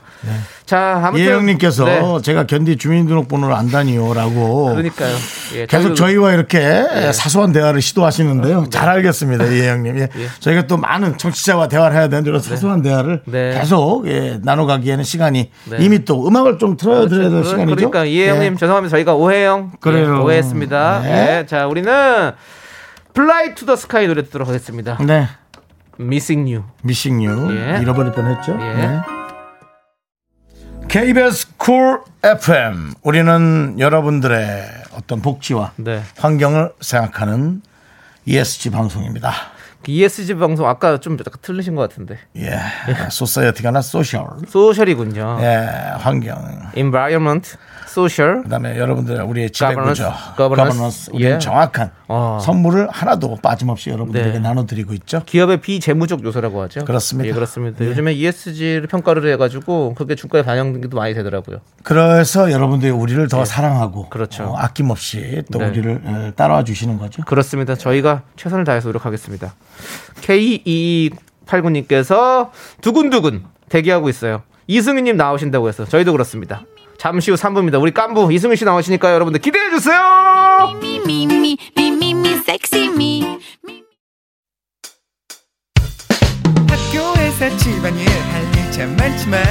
자, 아무튼 이혜영님께서 네, 제가 견디 주민등록번호를 안다니요라고. 그러니까요. 예, 계속 저희도- 저희와 이렇게 사소한 대화를 시도하시는데요. 잘 알겠습니다, 이혜영님. 예. 예. 저희가 또 많은 청취자와 대화를 해야 되는데 이런 사소한 대화를 네. 계속 예, 나눠가기에는 시간이 네. 이미 또 음악을 좀 틀어야 드려야 될 그러- 시간이죠. 그러니까 이혜영님 예. 죄송합니다. 저희가 오해영 그래요. 예, 오해했습니다. 네. 예, 자 우리는 Fly to the Sky 노래 듣도록 하겠습니다. 네. Missing You. Missing You 예. 잃어버릴 뻔했죠. 예. 네. KBS 쿨 FM 우리는 여러분들의 어떤 복지와 네. 환경을 생각하는 ESG 방송입니다. ESG 방송 아까 좀 약간 틀리신 것 같은데. 예, Society가 아니라 Social. 소셜이군요. 예, 환경. Environment, Social. 그다음에 여러분들 우리의 지배구조, governance. 우리는 예. 정확한 어. 선물을 하나도 빠짐없이 여러분들에게 네. 나눠드리고 있죠. 기업의 비재무적 요소라고 하죠. 그렇습니다. 예, 그렇습니다. 요즘에 ESG를 평가를 해가지고 그게 주가에 반영되기도 많이 되더라고요. 그래서 여러분들이 우리를 더 사랑하고, 예. 그렇죠. 어, 아낌없이 또 네. 우리를 에, 따라와 주시는 거죠. 그렇습니다. 저희가 최선을 다해서 노력하겠습니다. K2289님께서 두근두근 대기하고 있어요. 이승희님 나오신다고 해서 저희도 그렇습니다. 잠시 후 3부입니다. 우리 깐부 이승희 씨 나오시니까 여러분들 기대해 주세요. 학교에서 집안일 할일참 많지만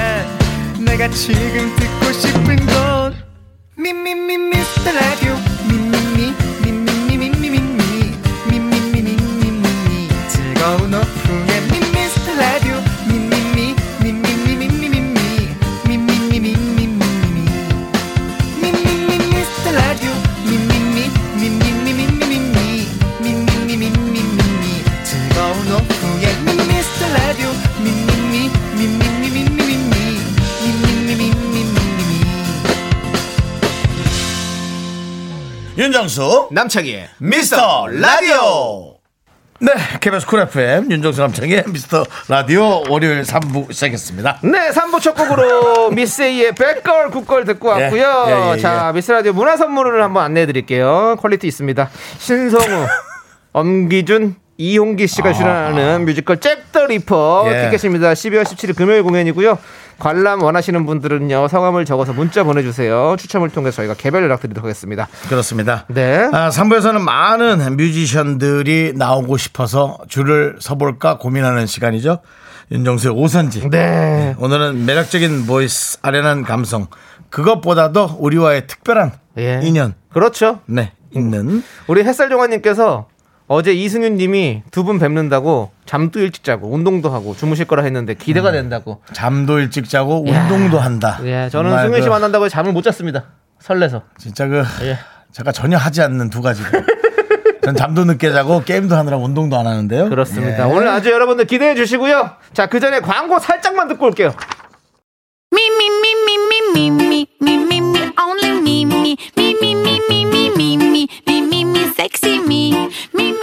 내가 지금 듣고 싶은 건 미미미 미스터 라디오 미미미 윤정수 남창희의 미스터 라디오. 네, KBS 쿨 FM 윤정수 남창희의 미스터 라디오 월요일 3부 시작했습니다. 네, 3부 첫 곡으로 미스에이의 Bad Girl Good Girl 듣고 왔고요. 예, 예, 예, 자, 미스 라디오 문화 선물을 한번 안내해 드릴게요. Quality 있습니다. 신성우, 엄기준, 이홍기 씨가 출연하는 뮤지컬 Jack the Ripper 아. 예. 티켓입니다. 12월 17일 금요일 공연이고요. 관람 원하시는 분들은요. 성함을 적어서 문자 보내주세요. 추첨을 통해서 저희가 개별 연락 드리도록 하겠습니다. 그렇습니다. 네. 아, 3부에서는 많은 뮤지션들이 나오고 싶어서 줄을 서볼까 고민하는 시간이죠. 윤정수의 오선지. 네. 오늘은 매력적인 voice, 아련한 감성. 그것보다도 우리와의 특별한 예. 인연. 그렇죠. 네, 있는. 우리 햇살 종아님께서 어제 이승윤 님이 두 분 뵙는다고 잠도 일찍 자고 운동도 하고 주무실 거라 했는데 기대가 된다고. 잠도 일찍 자고 야. 운동도 한다. 예, 저는 정말 승윤 씨 그 만난다고 잠을 못 잤습니다. 설레서. 진짜 그 예. 제가 전혀 하지 않는 두 가지. 전 잠도 늦게 자고 게임도 하느라 운동도 안 하는데요. 그렇습니다. 예. 오늘 아주 여러분들 기대해 주시고요. 자, 그 전에 광고 살짝만 듣고 올게요. Me, me, me, me, me, me, me, me, me, me, only me, me, me, me, me, me, me, me, me, me, me, me, sexy me, me, me,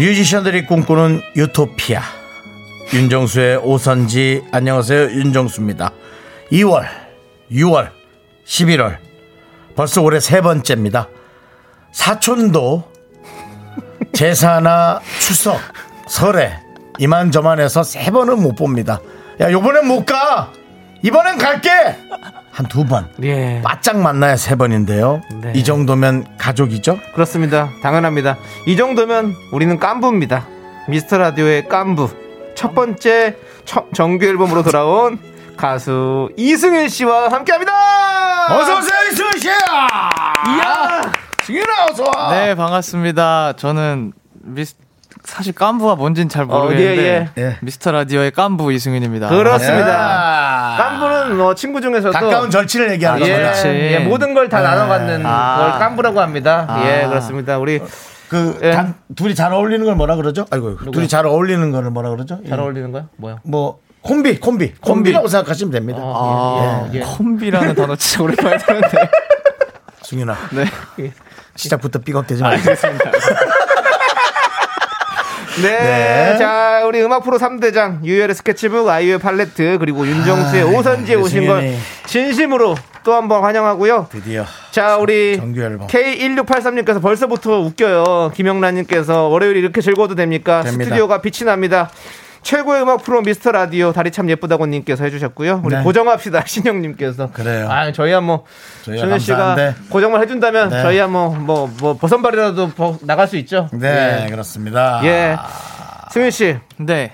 뮤지션들이 꿈꾸는 유토피아. 윤정수의 오선지 안녕하세요 윤정수입니다. 2월, 6월, 11월 벌써 올해 세 번째입니다. 사촌도 제사나 추석, 설에 이만저만해서 세 번은 못 봅니다. 야 요번엔 못 가. 이번엔 갈게. 한 두 번. 예 바짝 만나야 세 번인데요. 네. 이 정도면 가족이죠? 그렇습니다 당연합니다 이 정도면 우리는 깐부입니다 미스터 라디오의 깐부 첫 번째 첫 정규 앨범으로 돌아온 가수 이승윤 씨와 함께합니다 어서 오세요 이승훈 씨. 이야 승윤아 어서 와. 네 반갑습니다. 저는 미스 사실 깐부가 뭔진 잘 어, 모르겠는데 예, 예. 미스터 라디오의 깐부 이승윤입니다. 그렇습니다 야. 깐부는 뭐 친구 중에서도 가까운 절친을 얘기하는 예, 겁니다. 그렇지. 예, 모든 걸다 네. 나눠 갖는 아. 걸 깐부라고 합니다. 아. 예, 그렇습니다. 우리 그 예. 단- 둘이 잘 어울리는 걸 뭐라 그러죠? 아이고 둘이 잘 어울리는 거를 뭐라 그러죠? 잘 예. 어울리는 거야? 뭐야? 뭐 콤비 콤비 콤비 라고 생각하시면 됩니다. 아, 예, 예. 콤비라는 단어 진짜 오랜만에 듣는데. 승윤아 네. 시작부터 삐걱대지 말고. 네. 네. 자, 우리 음악 프로 3대장 유열의 스케치북, 아이유의 팔레트, 그리고 윤정수의 아, 오선지에 우리 오신 걸. 진심으로 또 한 번 환영하고요. 드디어 자, 우리 정규 앨범. K1683님께서 벌써부터 웃겨요. 김영란님께서 월요일 이렇게 즐거워도 됩니까? 됩니다. 스튜디오가 빛이 납니다. 최고의 음악 프로 미스터 라디오 다리 참 예쁘다고 님께서 해주셨고요. 우리 네. 고정합시다 신영 님께서. 그래요. 아 저희야 뭐 준현 씨가. 고정을 해준다면 네. 저희야 뭐뭐 뭐 버선발이라도 버- 나갈 수 있죠. 네 그렇습니다. 예. 예. 승윤 씨 네.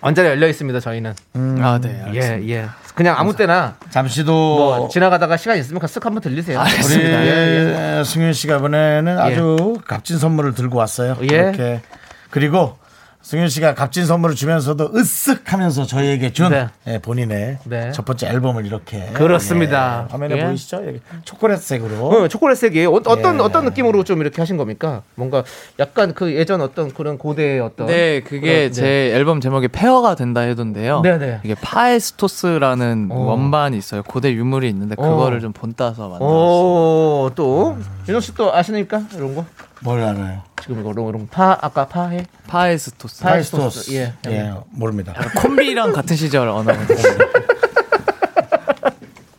언제나 열려 있습니다. 저희는. 아 네. 알겠습니다. 예 예. 그냥 아무 때나 잠시도 뭐 지나가다가 시간 있으면 쓱 한번 들리세요. 우리 예, 예. 승윤 씨가 이번에는 아주 값진 선물을 들고 왔어요. 예. 이렇게 그리고 승윤 씨가 값진 선물을 주면서도 으쓱 하면서 저희에게 준 네. 예, 본인의 네. 첫 번째 앨범을 이렇게 그렇습니다. 예, 화면에 예. 보이시죠? 여기 초콜릿색으로 어, 초콜릿색이 어, 떤 예. 어떤 느낌으로 좀 이렇게 하신 겁니까? 뭔가 약간 그 예전 어떤 그런 고대의 어떤 네, 그게 그런- 제 네. 앨범 제목이 폐허가 된다 해도던데요. 네, 네. 이게 파에스토스라는 어. 원반이 있어요. 고대 유물이 있는데 그거를 어. 좀 본따서 만들었어요. 오, 또 윤호 씨또 아시니까 이런 거 뭘 알아요? 지금 이거 이런 파 아까 파해 파에스토스. 파에스토스. 파이스토스. 예. 예, 모릅니다. 콤비랑 같은 시절 언어거든요.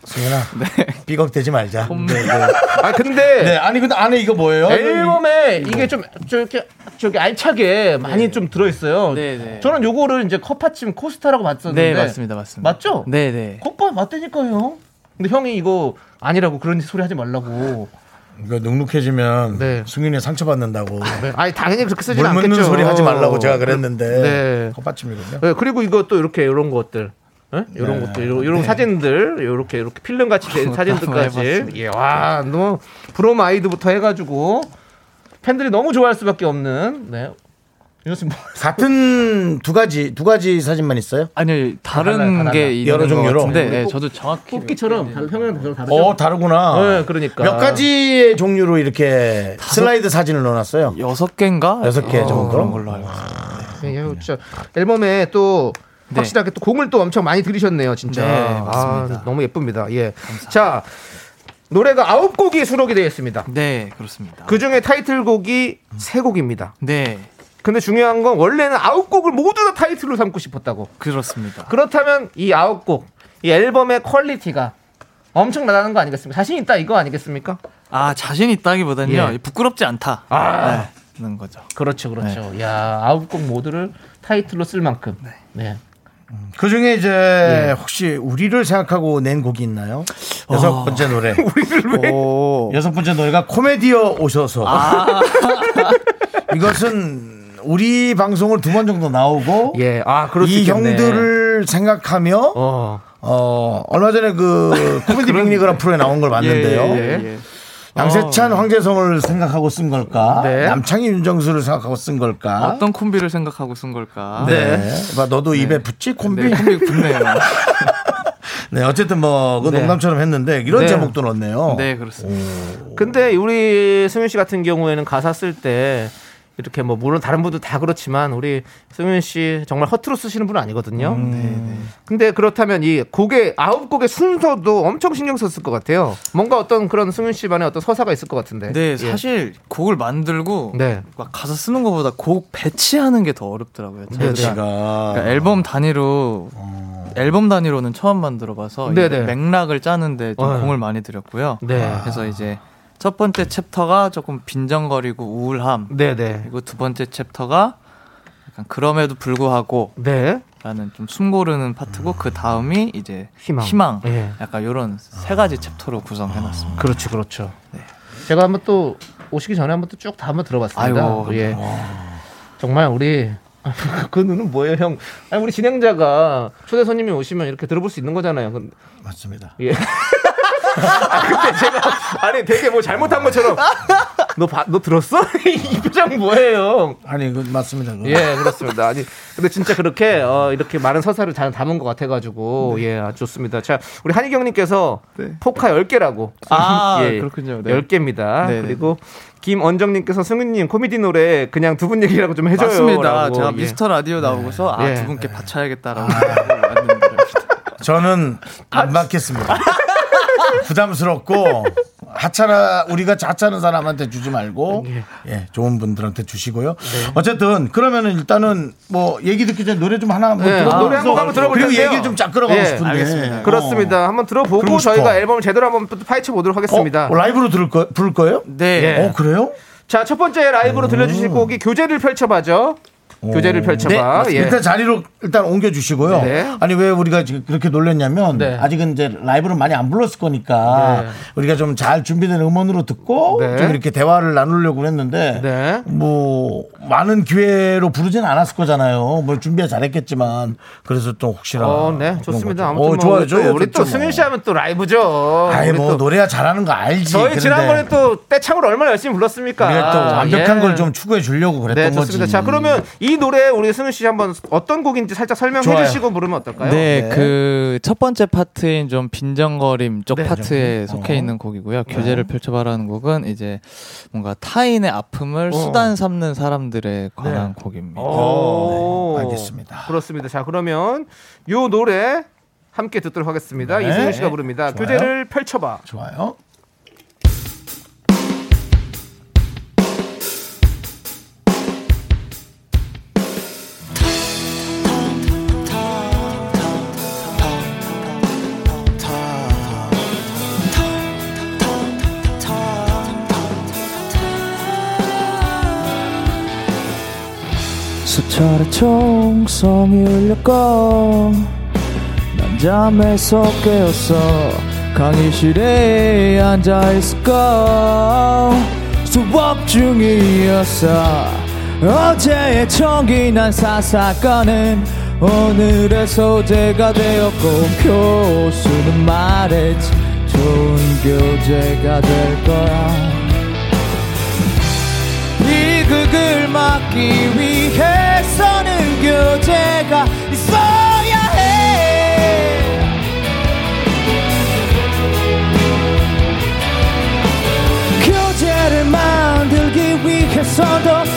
승윤아, 삐걱대지 말자. 네, 네. 아 근데 네, 아니 근데 안에 이거 뭐예요? 앨범에 이게 좀 저렇게 저기 알차게 많이 좀 들어 있어요. 네, 네. 저는 요거를 이제 컵받침 코스타라고 봤었는데 네, 맞습니다. 맞습니다. 맞죠? 네, 네. 컵바 맞다니까요. 근데 형이 이거 아니라고 그런 소리 하지 말라고. 이거 눅눅해지면 네. 승윤이 상처받는다고. 네. 아니 당연히 그렇게 물 않겠죠. 묻는 소리 하지 말라고 제가 그랬는데 네. 컵받침이군요. 네, 그리고 이것도 이렇게 이런 것들. 이런 네. 것도 이런, 이런 사진들 이렇게 이렇게 필름 같이 된 사진들까지. 예, 와 너무 브로마이드부터 해가지고 팬들이 너무 좋아할 수밖에 없는 네. 뭐 같은 두 가지 두 가지 사진만 있어요? 아니요 다른 달라요. 게 있는 여러 것 종류로? 같은데 네, 예, 뽑- 저도 정확히 뽑기처럼 다 다르죠. 어 다르구나. 네, 그러니까. 몇 가지의 종류로 이렇게 슬라이드 사진을 넣어놨어요. 여섯 개인가 여섯 개 정도? 그런 걸로 알고 있어요. 네, 야, 진짜 앨범에 또 확실하게 또 공을 또 엄청 많이 들이셨네요, 진짜. 네, 맞습니다. 아, 너무 예쁩니다. 예. 자, 노래가 아홉 곡이 수록이 되어 있습니다. 네 그렇습니다. 그 중에 타이틀곡이 세 곡입니다. 네 근데 중요한 건 원래는 아홉 곡을 모두 다 타이틀로 삼고 싶었다고. 그렇습니다. 그렇다면 이 아홉 곡, 이 앨범의 퀄리티가 엄청나다는 거 아니겠습니까? 자신 있다 이거 아니겠습니까? 아 자신 있다기보다는요 예. 부끄럽지 않다. 아. 네, 는 거죠. 그렇죠, 그렇죠. 야 아홉 곡 모두를 타이틀로 쓸 만큼. 네. 그 중에 이제 예. 혹시 우리를 생각하고 낸 곡이 있나요? 여섯 번째 노래. 오. 여섯 번째 노래가 코미디어 오셔서. 이것은 우리 방송을 두 번 정도 나오고 예, 아 이. 형들을 생각하며 어. 어. 얼마 전에 그 코미디 빅리그라는 프로에 나온 걸 봤는데요. 예, 예, 예. 양세찬 황재성을 생각하고 쓴 걸까? 네. 남창희 윤정수를 생각하고 쓴 걸까? 어떤 콤비를 생각하고 쓴 걸까? 네. 봐, 너도 입에 붙지 콤비? 네, 콤비 붙네요. 네, 어쨌든 뭐, 그 네. 농담처럼 했는데, 이런 네. 제목도 넣었네요. 네, 그렇습니다. 근데 우리 승윤 씨 같은 경우에는 가사 쓸 때 이렇게 뭐 물론 다른 분도 다 그렇지만 우리 승윤 씨 정말 허투루 쓰시는 분은 아니거든요. 음. 근데 그렇다면 이 곡의 아홉 곡의 순서도 엄청 신경 썼을 것 같아요. 뭔가 어떤 그런 승윤 씨만의 어떤 서사가 있을 것 같은데. 네, 예. 사실 곡을 만들고 네. 막 가사 쓰는 것보다 곡 배치하는 게 더 어렵더라고요. 네, 제가 네. 그러니까 앨범 단위로 앨범 단위로는 처음 만들어봐서 네, 네. 맥락을 짜는데 좀 어. 공을 많이 들였고요. 네. 그래서 이제 첫 번째 챕터가 조금 빈정거리고 우울함, 네, 네. 그리고 두 번째 챕터가 약간 그럼에도 불구하고 네. 라는 좀 숨고르는 파트고 그 다음이 이제 희망. 희망, 예. 약간 이런 세 가지 챕터로 구성해놨습니다. 그렇죠, 그렇죠. 제가 한번 또 오시기 전에 한번 또 쭉 다 한번 들어봤습니다. 아이고, 예. 정말 우리 그 눈은 뭐예요, 형? 아니 우리 진행자가 초대 손님이 오시면 이렇게 들어볼 수 있는 거잖아요. 근- 맞습니다. 예. 아, 근데 제가 아니 되게 뭐 잘못한 것처럼 너 봐, 너 들었어? 이 표정 뭐예요? 아니, 그, 맞습니다. 그거. 예, 그렇습니다. 아니, 근데 진짜 그렇게, 어, 이렇게 많은 서사를 잘 담은 것 같아가지고, 예, 아주 좋습니다. 자, 우리 한희경님께서 네. 포카 10개라고. 아, 그렇군요. 네. 10개입니다. 네, 네. 그리고 김원정님께서 승윤님 코미디 노래 그냥 두 분 얘기라고 좀 해줘요. 맞습니다. 라고. 제가 예. 미스터 라디오 나오고서 아, 예. 두 분께 바쳐야겠다라고 왔는데 저는 안 받겠습니다. 부담스럽고 하찮아 우리가 하찮은 사람한테 주지 말고 예, 좋은 분들한테 주시고요. 어쨌든 그러면은 일단은 뭐 얘기 듣기 전에 노래 좀 하나 한번 네, 들어보면서 노래 한곡 한번 들어볼 그리고. 얘기를 좀 쫙 끌어가고 예, 싶은데 알겠습니다. 어. 그렇습니다. 한번 들어보고 그러고 싶어. 저희가 앨범을 제대로 한번 또 파헤쳐 보도록 하겠습니다. 어, 라이브로 들을 거 부를 거예요? 네. 예. 어 그래요? 자, 첫 번째 라이브로 들려주실 곡이 교재를 펼쳐봐죠. 교재를 펼쳐봐. 예. 일단 자리로 일단 옮겨 주시고요. 네. 아니 왜 우리가 지금 그렇게 놀랬냐면 네. 아직은 이제 라이브를 많이 안 불렀을 거니까 네. 우리가 좀 잘 준비된 음원으로 듣고 네. 좀 이렇게 대화를 나누려고 했는데 네. 뭐 많은 기회로 부르진 않았을 거잖아요. 뭐 준비야 잘했겠지만 그래서 또 혹시나 어, 네, 좋습니다. 아무튼 어, 뭐 좋아요, 우리 또, 좋아요. 우리 또 승윤 뭐. 씨 하면 또 라이브죠. 아이 뭐또 노래야 잘하는 거 알지. 저희 지난번에 또 떼창으로 얼마나 열심히 불렀습니까? 우리가 또 완벽한 예. 걸좀 추구해 주려고 그랬던 네. 거지. 자, 그러면 이 노래 우리 승윤 씨 한번 어떤 곡인지 살짝 설명해 좋아요. 주시고 부르면 어떨까요? 네, 그첫 번째 파트인 좀 빈정거림 쪽 네. 파트에 좀, 속해 어. 있는 곡이고요. 교재를 펼쳐봐라는 곡은 이제 뭔가 타인의 아픔을 어. 수단 삼는 사람들에 관한 곡입니다. 오, 네, 알겠습니다. 그렇습니다. 자, 그러면 요 노래 함께 듣도록 하겠습니다. 네. 이승윤 씨가 부릅니다. 좋아요. 교재를 펼쳐봐. 좋아요. 수철의 총성이 울렸고 난 잠에서 깨었어 강의실에 앉아있을까 수업 중이었어 어제의 청기난 사사건은 오늘의 소재가 되었고 교수는 말했지 좋은 교재가 될 거야. 비극을 막기 위해서는 교재가 있어야 해. 교재를 만들기 위해서도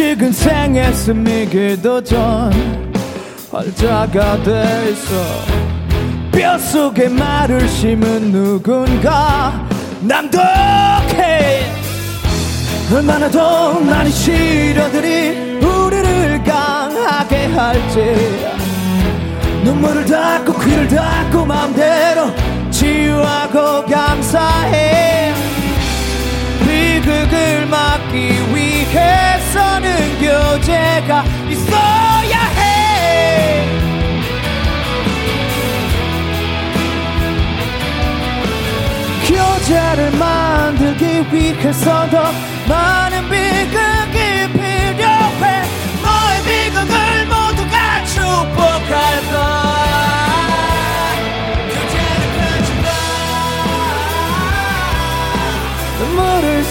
탄식은 생에 스미기도 전 활자가 돼 있어 뼛속에 말을 심은 누군가 남독해. 얼마나 더 많은 시련들이 우리를 강하게 할지 눈물을 닦고 귀를 닫고 마음대로 치유하고 감사해. 비극을 막기 위해 서는 교재가 있어야 해. 교재를 만들기 위해서도 많은 비극이 필요해. 너의 비극을 모두가 축복할 거야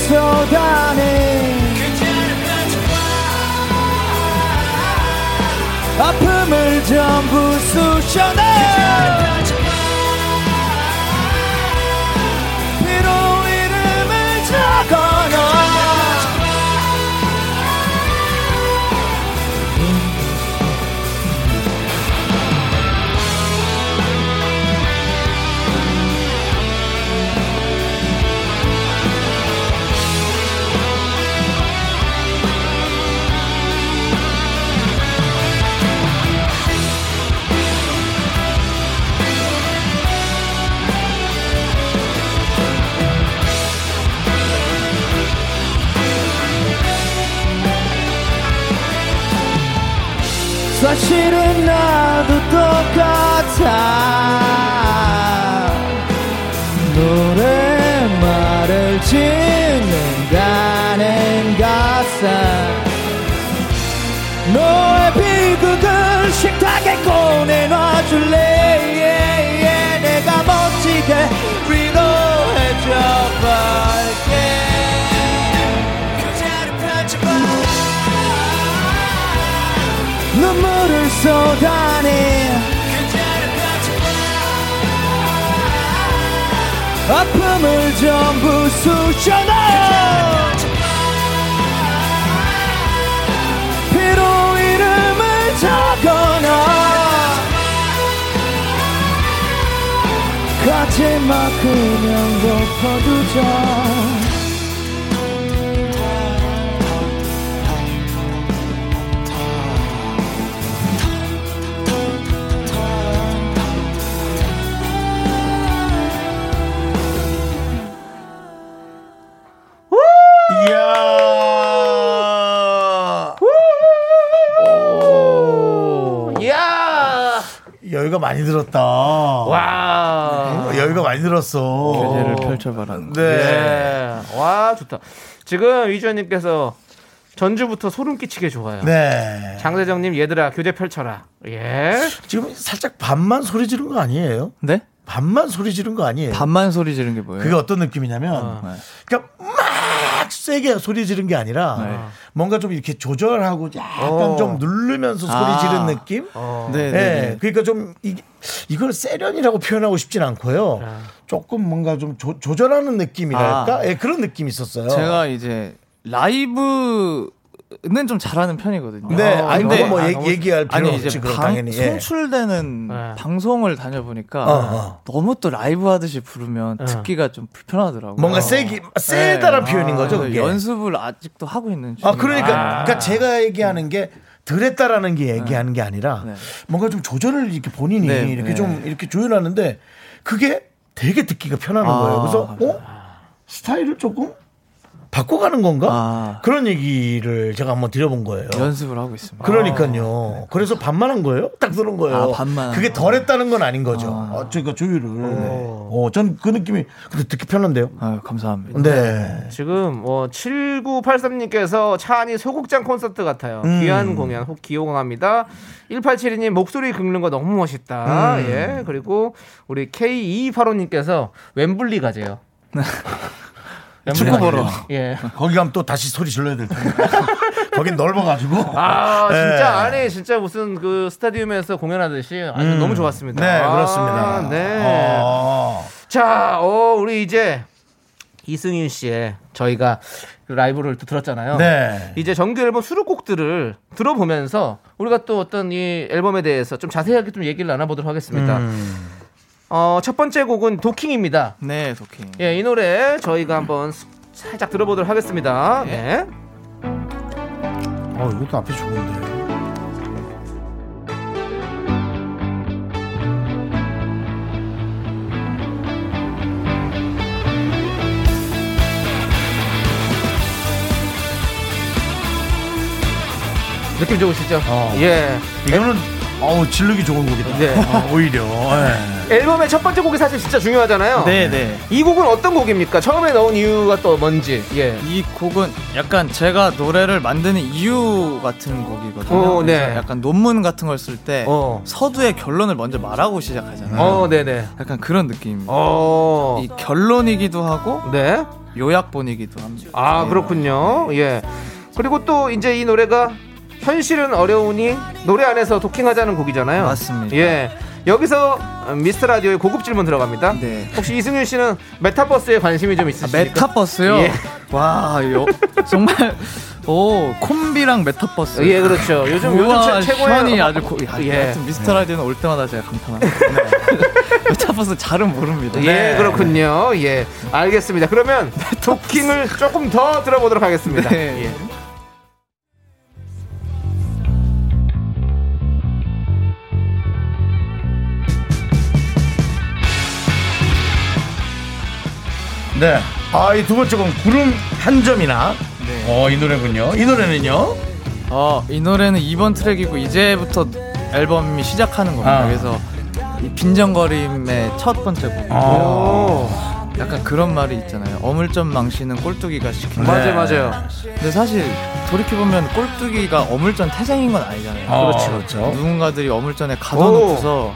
쏟아내 아픔을 전부 쑤셔내 사실은 나도 똑 부 쑤셔넣어 피로 이름을 적어놔. 가지마 그냥 덮어두자 많이 들었다. 와. 여유가 많이 들었어. 교재를 펼쳐봐라. 네. 예. 와, 좋다. 지금 이주연님께서 전주부터 소름 끼치게 좋아요. 네. 장대정님, 얘들아, 교재 펼쳐라. 예. 지금 살짝 반만 소리 지른 거 아니에요? 네? 반만 소리 지른 거 아니에요? 반만 소리 지른 게 뭐예요? 그게 어떤 느낌이냐면, 어. 네. 그러니까 막 막 세게 소리 지른 게 아니라 네. 뭔가 좀 이렇게 조절하고 약간 어. 좀 누르면서 소리 아. 지른 느낌? 네, 예, 네, 네. 그러니까 좀 이, 이걸 세련이라고 표현하고 싶진 않고요. 아. 조금 뭔가 좀 조, 조절하는 느낌이랄까? 아. 예, 그런 느낌이 있었어요. 제가 이제 라이브 는좀 잘하는 편이거든요. 네, 아니 근데- 뭐 아, 얘- 너무- 얘기할 필요 아니 없지 이제 그럼 방, 당연히. 예. 송출되는 네. 방송을 다녀보니까 어, 어. 너무 또 라이브 하듯이 부르면 어. 듣기가 좀 불편하더라고요. 뭔가 세기 세다란 표현인 거죠. 그게. 연습을 아직도 하고 있는 아 중이에요. 그러니까, 그러니까 제가 얘기하는 게 덜했다라는 게 얘기하는 게 아니라 네. 뭔가 좀 조절을 이렇게 본인이 네, 이렇게 네. 좀 이렇게 조율하는데 그게 되게 듣기가 편안한 아, 거예요. 그래서 어 스타일을 조금 바꿔가는 건가 아. 그런 얘기를 제가 한번 드려본 거예요. 연습을 하고 있습니다. 그러니까요. 그래서 반만 한 거예요? 딱 그런 거예요. 아, 반만한 그게 덜 했다는 건 아닌 거죠. 아. 어, 그러니까 조율을. 어, 전 그 느낌이 근데 듣기 편한데요. 아유, 감사합니다. 네. 지금 뭐 7983님께서 차 안이 소극장 콘서트 같아요. 음. 귀한 공연 혹 기호강합니다. 1872님 목소리 긁는 거 너무 멋있다. 음. 예. 그리고 우리 K2285님께서 웸블리 가재요. 축구 보러. 예. 거기 가면 또 다시 소리 질러야 될 텐데. 거긴 넓어가지고. 아 예. 진짜 안에 진짜 무슨 그 스타디움에서 공연하듯이 아주 너무 좋았습니다. 네, 아, 그렇습니다. 네. 어. 자, 어, 우리 이제 이승윤 씨의 저희가 그 라이브를 또 들었잖아요. 네. 이제 정규 앨범 수록곡들을 들어보면서 우리가 또 어떤 이 앨범에 대해서 좀 자세하게 좀 얘기를 나눠보도록 하겠습니다. 음. 어, 첫 번째 곡은 도킹입니다. 네, 도킹. 예, 이 노래 저희가 한번 수- 살짝 들어보도록 하겠습니다. 네. 어, 이것도 앞에 좋은데. 느낌 좋으시죠? 어. 예. 이거는 어우 질르기 좋은 곡이다. 네. 어, 오히려. 예. 앨범의 첫 번째 곡이 사실 진짜 중요하잖아요. 네, 네. 이 곡은 어떤 곡입니까? 처음에 넣은 이유가 또 뭔지. 예. 이 곡은 약간 제가 노래를 만드는 이유 같은 곡이거든요. 어, 네. 약간 논문 같은 걸 쓸때 어. 서두의 결론을 먼저 말하고 시작하잖아요. 어, 네네. 약간 그런 느낌입니다. 어. 이 결론이기도 하고 네. 요약본이기도 합니다. 아, 네. 그렇군요. 예. 그리고 또 이제 이 노래가 현실은 어려우니 노래 안에서 도킹하자는 곡이잖아요. 맞습니다. 예. 여기서 미스터 라디오에 고급 질문 들어갑니다. 네. 혹시 이승윤 씨는 메타버스에 관심이 좀 아, 있으십니까? 메타버스요? 예. 와, 요, 정말 오 콤비랑 메타버스. 예, 그렇죠. 요즘 우와, 요즘 최, 최고의 현이 아주 고, 야, 예. 미스터 라디오는 올 때마다 제가 감탄합니다. 네. 메타버스 잘은 모릅니다. 예, 그렇군요. 예, 알겠습니다. 그러면 도킹을 조금 더 들어보도록 하겠습니다. 네. 예. 네. 아, 이 두 번째 곡은 구름 한 점이나. 네. 어, 이 노래군요. 이 노래는요. 어, 이 노래는 2번 트랙이고 이제부터 앨범이 시작하는 겁니다. 아. 그래서 이 빈정거림의 첫 번째 곡이고요. 아. 약간 그런 말이 있잖아요. 어물점 망신은 꼴뚜기가 시킨다. 맞아요, 맞아요. 근데 사실 돌이켜 보면 꼴뚜기가 어물전 태생인 건 아니잖아요. 아, 그렇죠. 그렇죠. 누군가들이 어물전에 가둬놓고서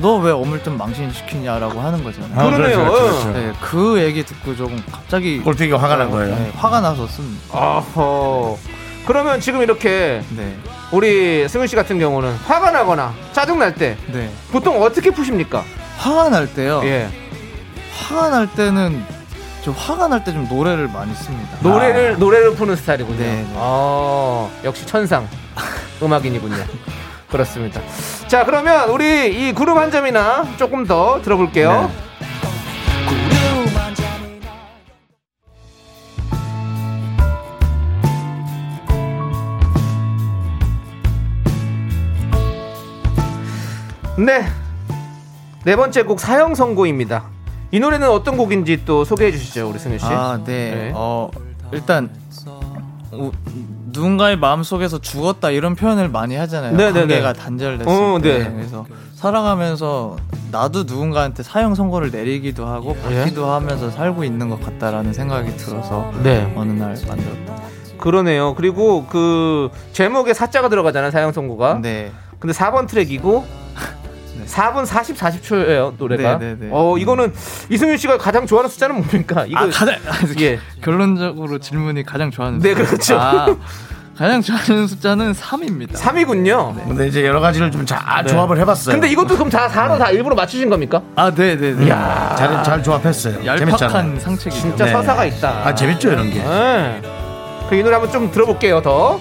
너 왜 어물전 망신시키냐라고 하는 거잖아요. 아, 그러네요. 그렇죠, 그렇죠, 그렇죠. 네, 그 얘기 듣고 조금 갑자기 꼴뚜기가 화가 난 거예요. 네, 화가 나서 씁니다. 아허. 그러면 지금 이렇게 네, 우리 승윤 씨 같은 경우는 화가 나거나 짜증 날때 네. 보통 어떻게 푸십니까? 화가 날 때요. 예. 화가 날 때는 좀 화가 날 때 좀 노래를 많이 씁니다. 노래를 노래를 푸는 스타일이군요. 네, 네. 아, 역시 천상 음악인이군요. 그렇습니다. 자, 그러면 우리 이 그룹 한 점이나 조금 더 들어볼게요. 네. 네 번째 곡 사형 선고입니다. 이 노래는 어떤 곡인지 또 소개해 주시죠, 우리 승윤 씨. 아, 네. 네. 어, 일단 우- 누군가의 마음 속에서 죽었다 이런 표현을 많이 하잖아요. 네, 네, 관계가 네. 단절됐을 어, 때. 네. 그래서 살아가면서 나도 누군가한테 사형 선고를 내리기도 하고 받기도 하면서 살고 있는 것 같다라는 생각이 들어서 네. 어느 날 같아요. 그러네요. 그리고 그 제목에 사자가 들어가잖아요, 사형 선고가. 네. 근데 4번 트랙이고 네, 4분 40, 40초예요 노래가. 네, 네, 네. 어 이거는 이승윤 씨가 가장 좋아하는 숫자는 뭡니까? 이거 아, 가장 예. 결론적으로 질문이 가장 좋아하는 네, 숫자. 그렇죠. 아, 가장 좋아하는 숫자는 3입니다. 3이군요. 근데 이제 여러 가지를 좀 잘 조합을 해봤어요. 근데 이것도 그럼 다 4로 다 일부러 맞추신 겁니까? 아, 네, 네, 네. 이야. 잘, 잘 조합했어요. 얄팍한. 상책이죠. 진짜 네. 서사가 있다. 아 재밌죠 이런 게. 네. 그이 노래 한번 좀 들어볼게요 더.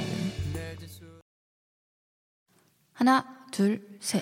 하나, 둘, 셋.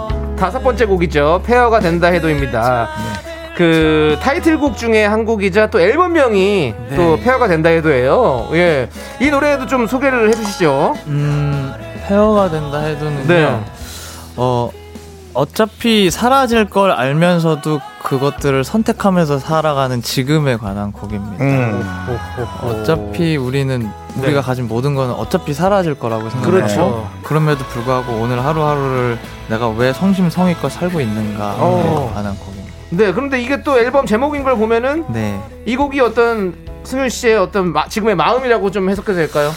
다섯 번째 곡이죠. 페어가 된다 해도입니다. 그 타이틀곡 중에 한 곡이자 또 앨범명이 네. 또 페어가 된다 해도예요. 예. 이 노래도 좀 소개를 해 주시죠. 음, 페어가 된다 해도는요. 네. 어, 어차피 사라질 걸 알면서도 그것들을 선택하면서 살아가는 지금에 관한 곡입니다. 음. 어차피 우리는 우리가 가진 모든 거는 어차피 사라질 거라고 생각하고 그렇죠. 그럼에도 불구하고 오늘 하루하루를 내가 왜 성심성의껏 살고 있는가에 어. 관한 곡입니다. 네. 그런데 이게 또 앨범 제목인 걸 보면은 네. 이 곡이 어떤 승윤 씨의 어떤 마- 지금의 마음이라고 좀 해석해도 될까요?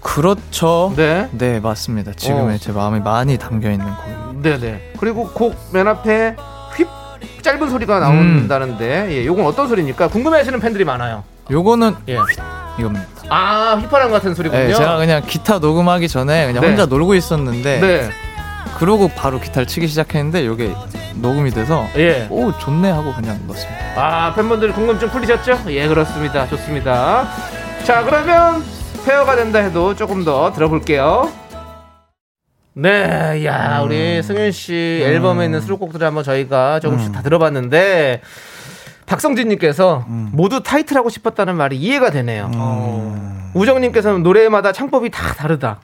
그렇죠. 네. 네, 맞습니다. 지금의 어. 제 마음이 많이 담겨 있는 곡입니다. 네네. 그리고 곡 맨 앞에 휩 짧은 소리가 나온다는데 예, 요건 어떤 소리입니까? 궁금해하시는 팬들이 많아요. 요거는 예. 이겁니다. 아 휘파람 같은 소리군요. 네, 제가 그냥 기타 녹음하기 전에 그냥 네. 혼자 놀고 있었는데 네. 그러고 바로 기타를 치기 시작했는데 이게 녹음이 돼서 예. 오 좋네 하고 그냥 넣었습니다. 아 팬분들 궁금증 풀리셨죠? 예 그렇습니다. 좋습니다. 자 그러면 페어가 된다 해도 조금 더 들어볼게요. 네, 야 우리 승윤 씨 앨범에 있는 수록곡들을 한번 저희가 조금씩 다 들어봤는데 박성진님께서 모두 타이틀하고 싶었다는 말이 이해가 되네요. 우정님께서는 노래마다 창법이 다 다르다.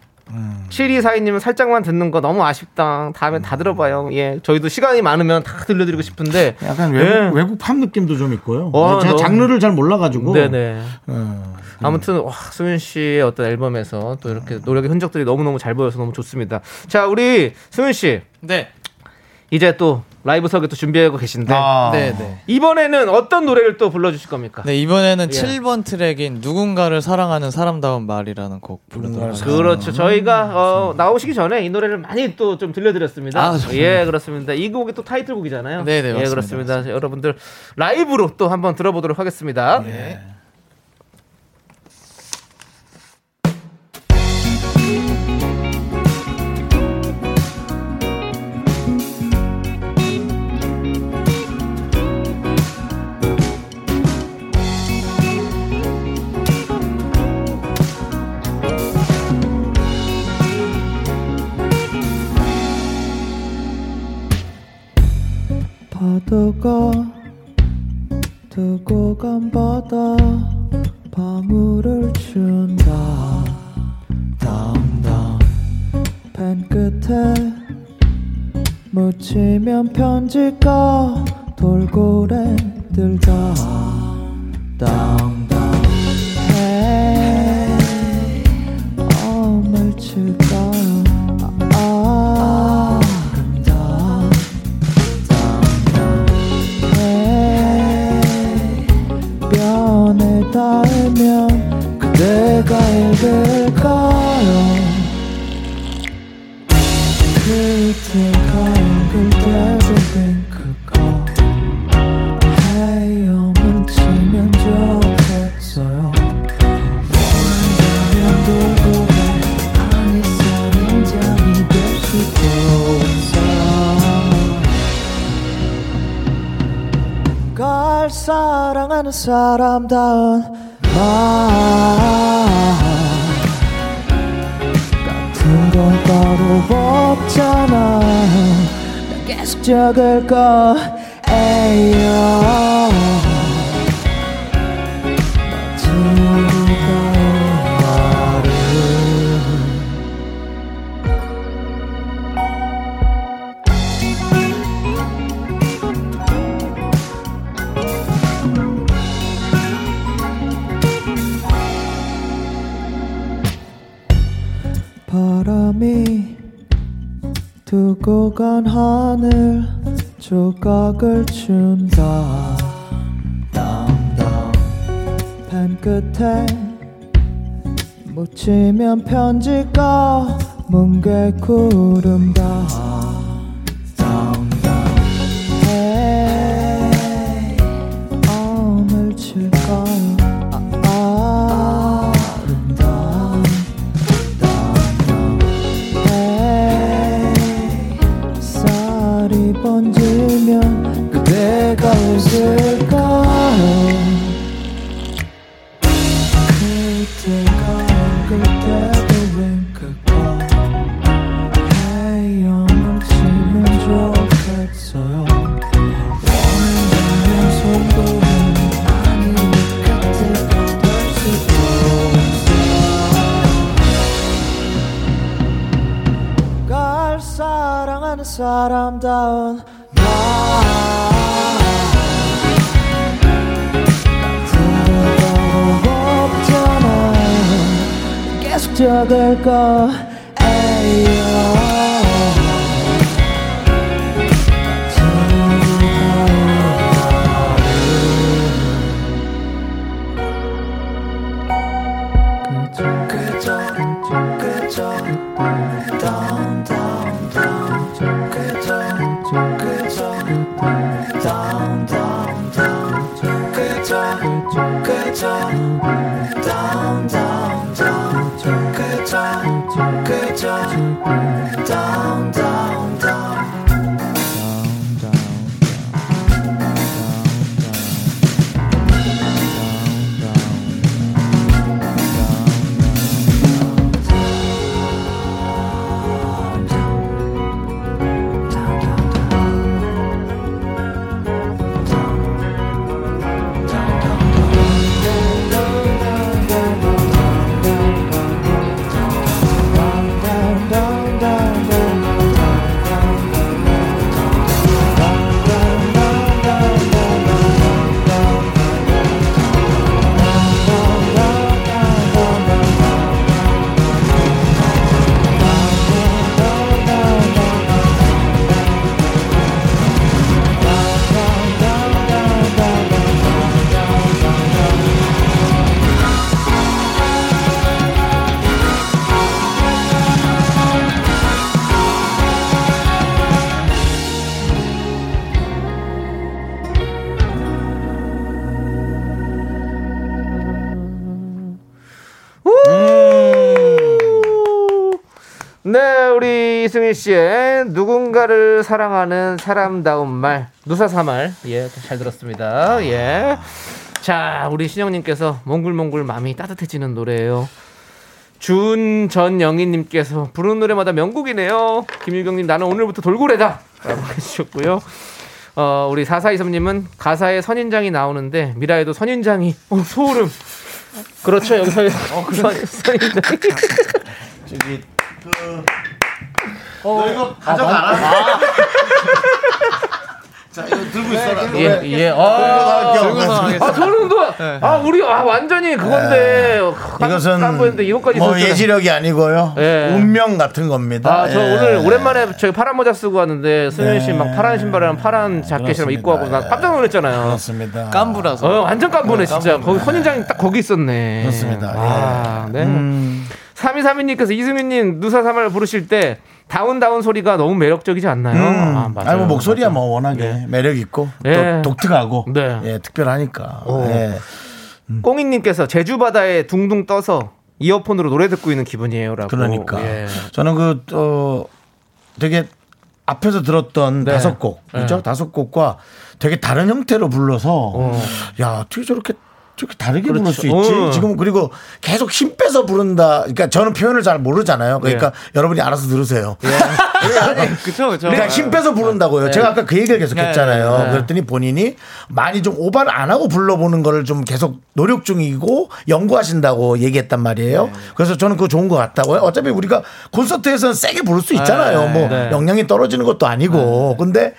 7242님은 살짝만 듣는 거 너무 아쉽다. 다음에 다 들어봐요. 예, 저희도 시간이 많으면 다 들려드리고 싶은데. 약간 외국, 예. 외국 팝 느낌도 좀 있고요. 와, 제가 너무- 장르를 잘 몰라가지고. 네네. 어, 아무튼 와, 수윤 씨의 어떤 앨범에서 또 이렇게 노력의 흔적들이 너무너무 잘 보여서 너무 좋습니다. 자, 우리 수윤 씨 네, 이제 또 라이브석에 또 준비하고 계신데 아. 네, 네. 이번에는 어떤 노래를 또 불러주실 겁니까? 네 이번에는 예. 7번 트랙인 누군가를 사랑하는 사람다운 말이라는 곡 부르도록 하겠습니다. 그렇죠. 저희가 어, 나오시기 전에 이 노래를 많이 또 좀 들려드렸습니다. 아, 좋습니다. 예, 그렇습니다. 이 곡이 또 타이틀곡이잖아요. 네네, 예, 맞습니다. 그렇습니다. 여러분들 라이브로 또 한번 들어보도록 하겠습니다. 파 두고 간 바다 방울을 준다. 담담 펜 끝에 묻히면 편지가 돌고래 들다. 땅땅 헤이 엄을 칠까 그대가 읽을까요 그대가 읽을 때도 핑크가 헤엄을 치면 좋겠어요. 원하면 돌고래 아니 선인장이 될 수도 있어 걸 사랑하는 사람다운 말 건 따로 없잖아. 난 계속 적을 거예요 하늘 조각을 준다. 다운 펜 끝에 묻히면 편지가 뭉게 구름다 사람다운 나. 없잖아. 계속 적을 거예요 우리 이승희 씨의 누군가를 사랑하는 사람다운 말, 누사사말. 예, 잘 들었습니다. 예. 자, 우리 신영님께서 몽글몽글 마음이 따뜻해지는 노래예요. 준전영희님께서 부르는 노래마다 명곡이네요. 김일경님, 나는 오늘부터 돌고래다. 라고 해주셨고요. 어, 우리 4423님은 가사에 선인장이 나오는데, 미라에도 선인장이, 어, 소름. 그렇죠, 여기서 어, 선, 선인장이. 저기 그. 너 이거 가져가라. 자 이거 들고 있어라. 예, 예. 아, 들고서 아, 저는 또, 아, 우리, 아, 완전히 그건데. 이것은 깜보였는데 이것까지 뭐 있었잖아요. 예지력이 아니고요. 예. 운명 같은 겁니다. 아, 저 예. 오늘 오랜만에 저기 파란 모자 쓰고 왔는데 승현 씨막 네. 파란 신발이랑 파란 자켓이랑 입고 와고 나 깜짝 놀랐잖아요. 그렇습니다. 깐부라서. 어, 완전 깜보네, 진짜. 깜부네. 거기 선인장이 딱 거기 있었네. 그렇습니다. 아, 네. 음, 3232님께서 이승윤님 누사사말 부르실 때 다운 다운 소리가 너무 매력적이지 않나요? 음. 아, 맞아요. 아니 뭐 목소리야 뭐 맞아요. 워낙에 네. 매력 있고 예. 또 독특하고 네. 예, 특별하니까. 오. 예. 꽁이님께서 제주 바다에 둥둥 떠서 이어폰으로 노래 듣고 있는 기분이에요라고. 그러니까 예. 저는 그 어, 되게 앞에서 들었던 네. 다섯 곡 그죠? 네. 다섯 곡과 되게 다른 형태로 불러서 어. 야 어떻게 저렇게 다르게 부를 그렇죠. 수 있지? 어. 지금 그리고 계속 힘 빼서 부른다. 그러니까 저는 표현을 잘 모르잖아요. 그러니까 여러분이 알아서 들으세요. 그쵸 그쵸. 그러니까 힘 빼서 부른다고요. 네. 제가 아까 그 얘기를 계속 네, 했잖아요. 네. 그랬더니 본인이 많이 좀 오바를 안 하고 불러보는 거를 좀 계속 노력 중이고 연구하신다고 얘기했단 말이에요. 네. 그래서 저는 그거 좋은 것 같다고요. 어차피 우리가 콘서트에서는 세게 부를 수 있잖아요. 네, 뭐 네. 영향이 떨어지는 것도 아니고. 근데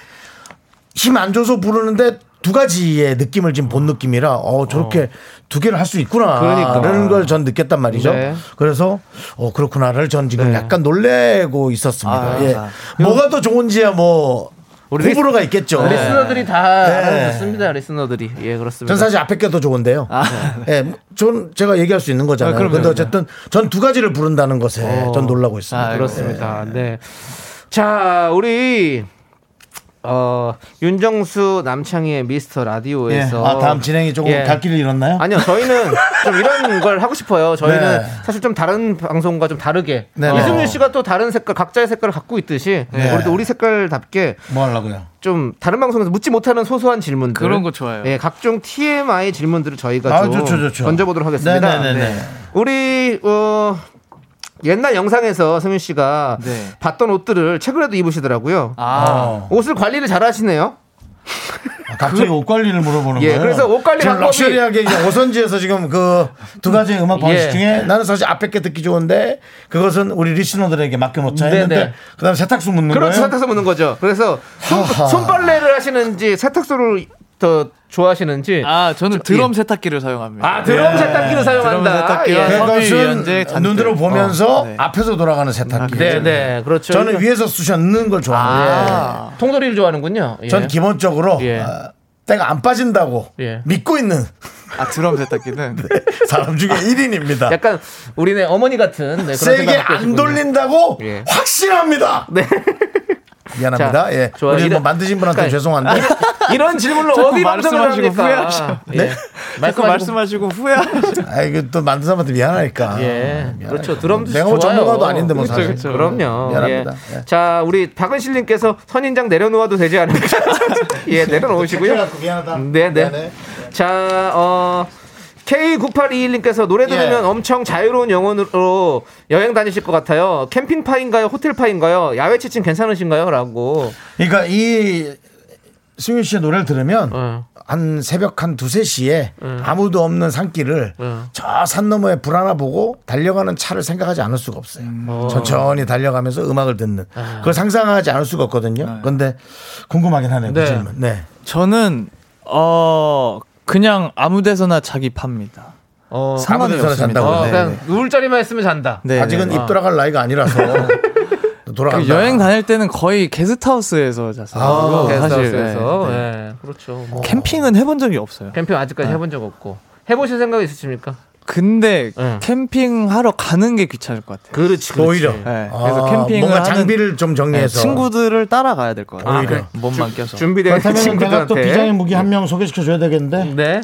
힘 안 줘서 부르는데 두 가지의 느낌을 지금 본 느낌이라 어 저렇게 두 개를 할 수 있구나 그러니까. 라는 걸전 느꼈단 말이죠. 네. 그래서 어 그렇구나를 전 지금 네. 약간 놀래고 있었습니다. 아, 예. 아. 뭐가 더 좋은지야 뭐 우리 호불호가 있겠죠. 리스너들이 다 네. 리스너들이. 예, 그렇습니다. 전 사실 앞에 게 더 좋은데요. 예, 전 제가 얘기할 수 있는 거잖아요. 아, 그럼요, 근데 그럼요. 어쨌든 전 두 가지를 부른다는 것에 어. 전 놀라고 있습니다. 아, 그렇습니다. 네. 자, 우리 어 윤정수 남창희의 미스터 예. 라디오에서 아, 다음 진행이 조금 예. 갈 길을 잃었나요? 아니요, 저희는 좀 이런 걸 하고 싶어요. 저희는 네. 사실 좀 다른 방송과 좀 다르게 네, 네. 이승윤 씨가 또 다른 색깔, 각자의 색깔을 갖고 있듯이 네. 우리도 우리 색깔답게 뭐 하려고요? 좀 다른 방송에서 묻지 못하는 소소한 질문들 그런 거 좋아요. 예, 각종 TMI 질문들을 저희가 아, 좀 좋죠, 좋죠. 던져보도록 하겠습니다. 네네네네. 네. 우리 어, 옛날 영상에서 승윤 씨가 네. 봤던 옷들을 최근에도 입으시더라고요. 아, 어. 옷을 관리를 잘 하시네요. 아, 갑자기 옷 관리를 물어보는 예, 거예요. 그래서 옷 관리 지금 방법이- 럭셔리하게 이제 오선지에서 지금 그 두 가지 음악 방식 예. 중에 나는 사실 앞에 게 듣기 좋은데 그것은 우리 리스너들에게 맡겨놓자 네네. 했는데 그다음 에 세탁소 묻는 그렇죠. 거예요. 세탁소 묻는 거죠. 그래서 손. 손빨래를 하시는지 세탁소를 더 좋아하시는지. 아 저는 드럼 세탁기를 사용합니다. 아, 드럼 세탁기를 사용한다. 드럼 세탁기와 예. 그것은 잔들. 눈으로 보면서 어, 네. 앞에서 돌아가는 세탁기. 네, 네, 그렇죠. 저는 위에서 쑤셔 넣는 걸 좋아합니다. 아, 통돌이를 좋아하는군요. 예. 전 기본적으로 예. 아, 때가 안 빠진다고 예. 믿고 있는 아 드럼 세탁기는 사람 중에 1인입니다. 약간 우리네 어머니 같은 네, 그런 세게 안. 돌린다고 예. 확신합니다. 네. 미안합니다. 자, 예. 좋아요. 우리 뭐 만드신 분한테 그러니까 죄송한데 이런 질문을 어디 방송을 말씀하시고 합니까? 예. 네? 자꾸 말씀하시고 후회하시죠. 아 이거 또 만든 사람한테 미안하니까. 예, 미안하니까. 그렇죠. 드럼도 내가 뭐 좋아요. 전문가도 아닌데 뭐 그렇죠, 사실. 그렇죠. 그럼요. 미안합니다. 예. 예. 자, 우리 박은실님께서 선인장 내려놓아도 되지 않을까? 예, 내려놓으시고요. 미안하다. 네, 네. 미안해. 자, 어. K9821님께서 노래 들으면 예. 엄청 자유로운 영혼으로 여행 다니실 것 같아요. 캠핑파인가요? 호텔파인가요? 야외 치킨 괜찮으신가요? 라고. 그러니까 이 승윤 씨의 노래를 들으면 어. 한 새벽 한 두세 시에 아무도 없는 산길을 어. 저산 너머에 불 하나 보고 달려가는 차를 생각하지 않을 수가 없어요. 천천히 달려가면서 음악을 듣는 그걸 상상하지 않을 수가 없거든요. 그런데 궁금하긴 하네요. 그 네. 질문. 네. 저는 어 그냥 아무 데서나 자기 팝니다. 어, 상관이 아무 데서나 없습니다. 잔다고. 어, 네. 그냥 누울 자리만 있으면 잔다. 네, 아직은 네. 입 돌아갈 나이가 아니라서 돌아간다. 그 여행 다닐 때는 거의 게스트하우스에서 잤어요. 아, 게스트하우스에서. 네, 네. 예, 그렇죠. 뭐. 캠핑은 해본 적이 없어요. 캠핑 아직까지 해본 적 없고. 해보실 생각 있으십니까? 근데 네. 캠핑 하러 가는 게 귀찮을 것 같아요. 그렇지, 오히려. 네, 아, 그래서 캠핑을 뭔가 장비를 좀 네, 정리해서 친구들을 따라가야 될 것 같아요. 오히려. 네, 몸만 껴서. 준비된 그렇다면 내가 또 친구들한테. 비장의 무기 한 명 소개시켜 줘야 되겠는데 네.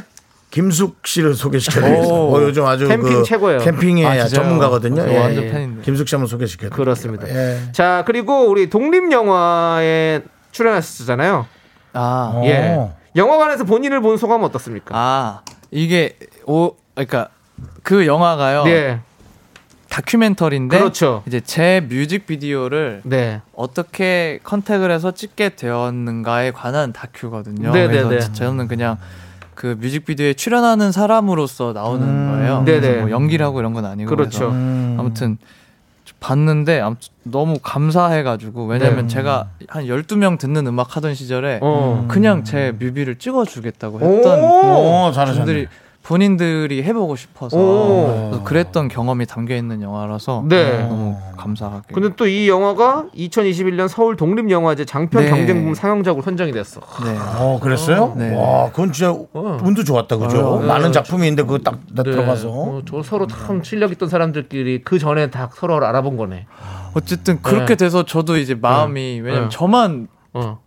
김숙 씨를 소개시켜 드리겠습니다. 오. 어, 요즘 아주 캠핑 그 최고예요. 캠핑의 아? 전문가거든요. 저 예. 완전 예. 팬인데. 김숙 씨 한번 소개시켜 드릴게요. 그렇습니다. 예. 자, 그리고 우리 독립 영화에 출연하셨잖아요. 아, 어. 예. 영화관에서 본인을 본 소감은 어떻습니까? 아 이게 오 그러니까 그 영화가요. 네. 다큐멘터리인데 그렇죠. 이제 제 뮤직비디오를 네. 어떻게 컨택을 해서 찍게 되었는가에 관한 다큐거든요. 네, 그래서 네, 네. 저는 그냥 그 뮤직비디오에 출연하는 사람으로서 나오는 거예요. 네, 그래서 네. 뭐 연기를 하고 이런 건 아니고 그렇죠. 음. 아무튼 봤는데 아무튼 너무 감사해가지고 왜냐면 네. 제가 한 12명 듣는 음악 하던 시절에 어. 그냥 제 뮤비를 찍어주겠다고 오. 했던 오. 분들이 본인들이 해보고 싶어서 그랬던 경험이 담겨 있는 영화라서 네. 너무 감사하게. 근데 또 이 영화가 2021년 서울 독립영화제 장편 네. 경쟁품 상영작으로 선정이 됐어. 네. 어, 그랬어요? 네. 와, 그건 진짜 운도 좋았다, 그죠? 네. 많은 작품이 있는데 그거 딱 들어가서. 어, 저 서로 참 실력 있던 사람들끼리 그 전에 다 서로 알아본 거네. 어쨌든 그렇게 네. 돼서 저도 이제 마음이 왜냐면 네. 저만 어.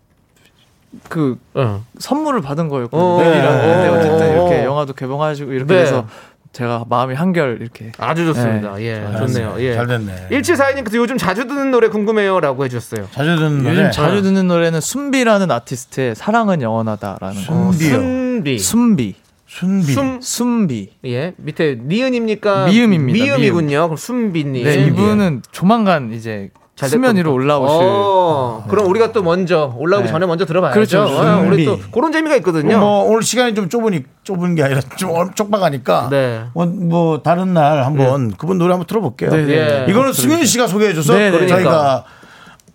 그 어. 선물을 받은 어. 거였거든요. 뮤비라는. 근데 어. 어쨌든 이렇게 영화도 개봉하시고 이렇게 네. 돼서 제가 마음이 한결 이렇게 아주 좋습니다. 예, 좋네요. 예. 잘 됐네. 1742님께서 요즘 자주 듣는 노래 궁금해요라고 해주셨어요. 자주 듣는 노래. 요즘 자주 듣는 노래는 순비라는 아티스트의 사랑은 영원하다라는 거. 순비요. 순비. 순비. 순비. 순, 순비. 예, 밑에 니은입니까? 미음입니다, 미음이군요. 그럼 순비님. 네, 이분은 조만간 이제 잘 수면 될 위로. 올라오실 어, 그럼 우리가 또 먼저 올라오기 네. 전에 먼저 들어봐야죠. 그렇죠. 어, 우리 또. 그런 재미가 있거든요. 뭐 오늘 시간이 좀 좁으니 좁은 게 아니라 좀 얼- 촉박하니까 네. 뭐, 뭐 다른 날 한번 그분 노래 한번 들어볼게요. 네, 네. 예. 이거는 승윤 씨가 소개해 줘서 네, 네. 저희가 그러니까.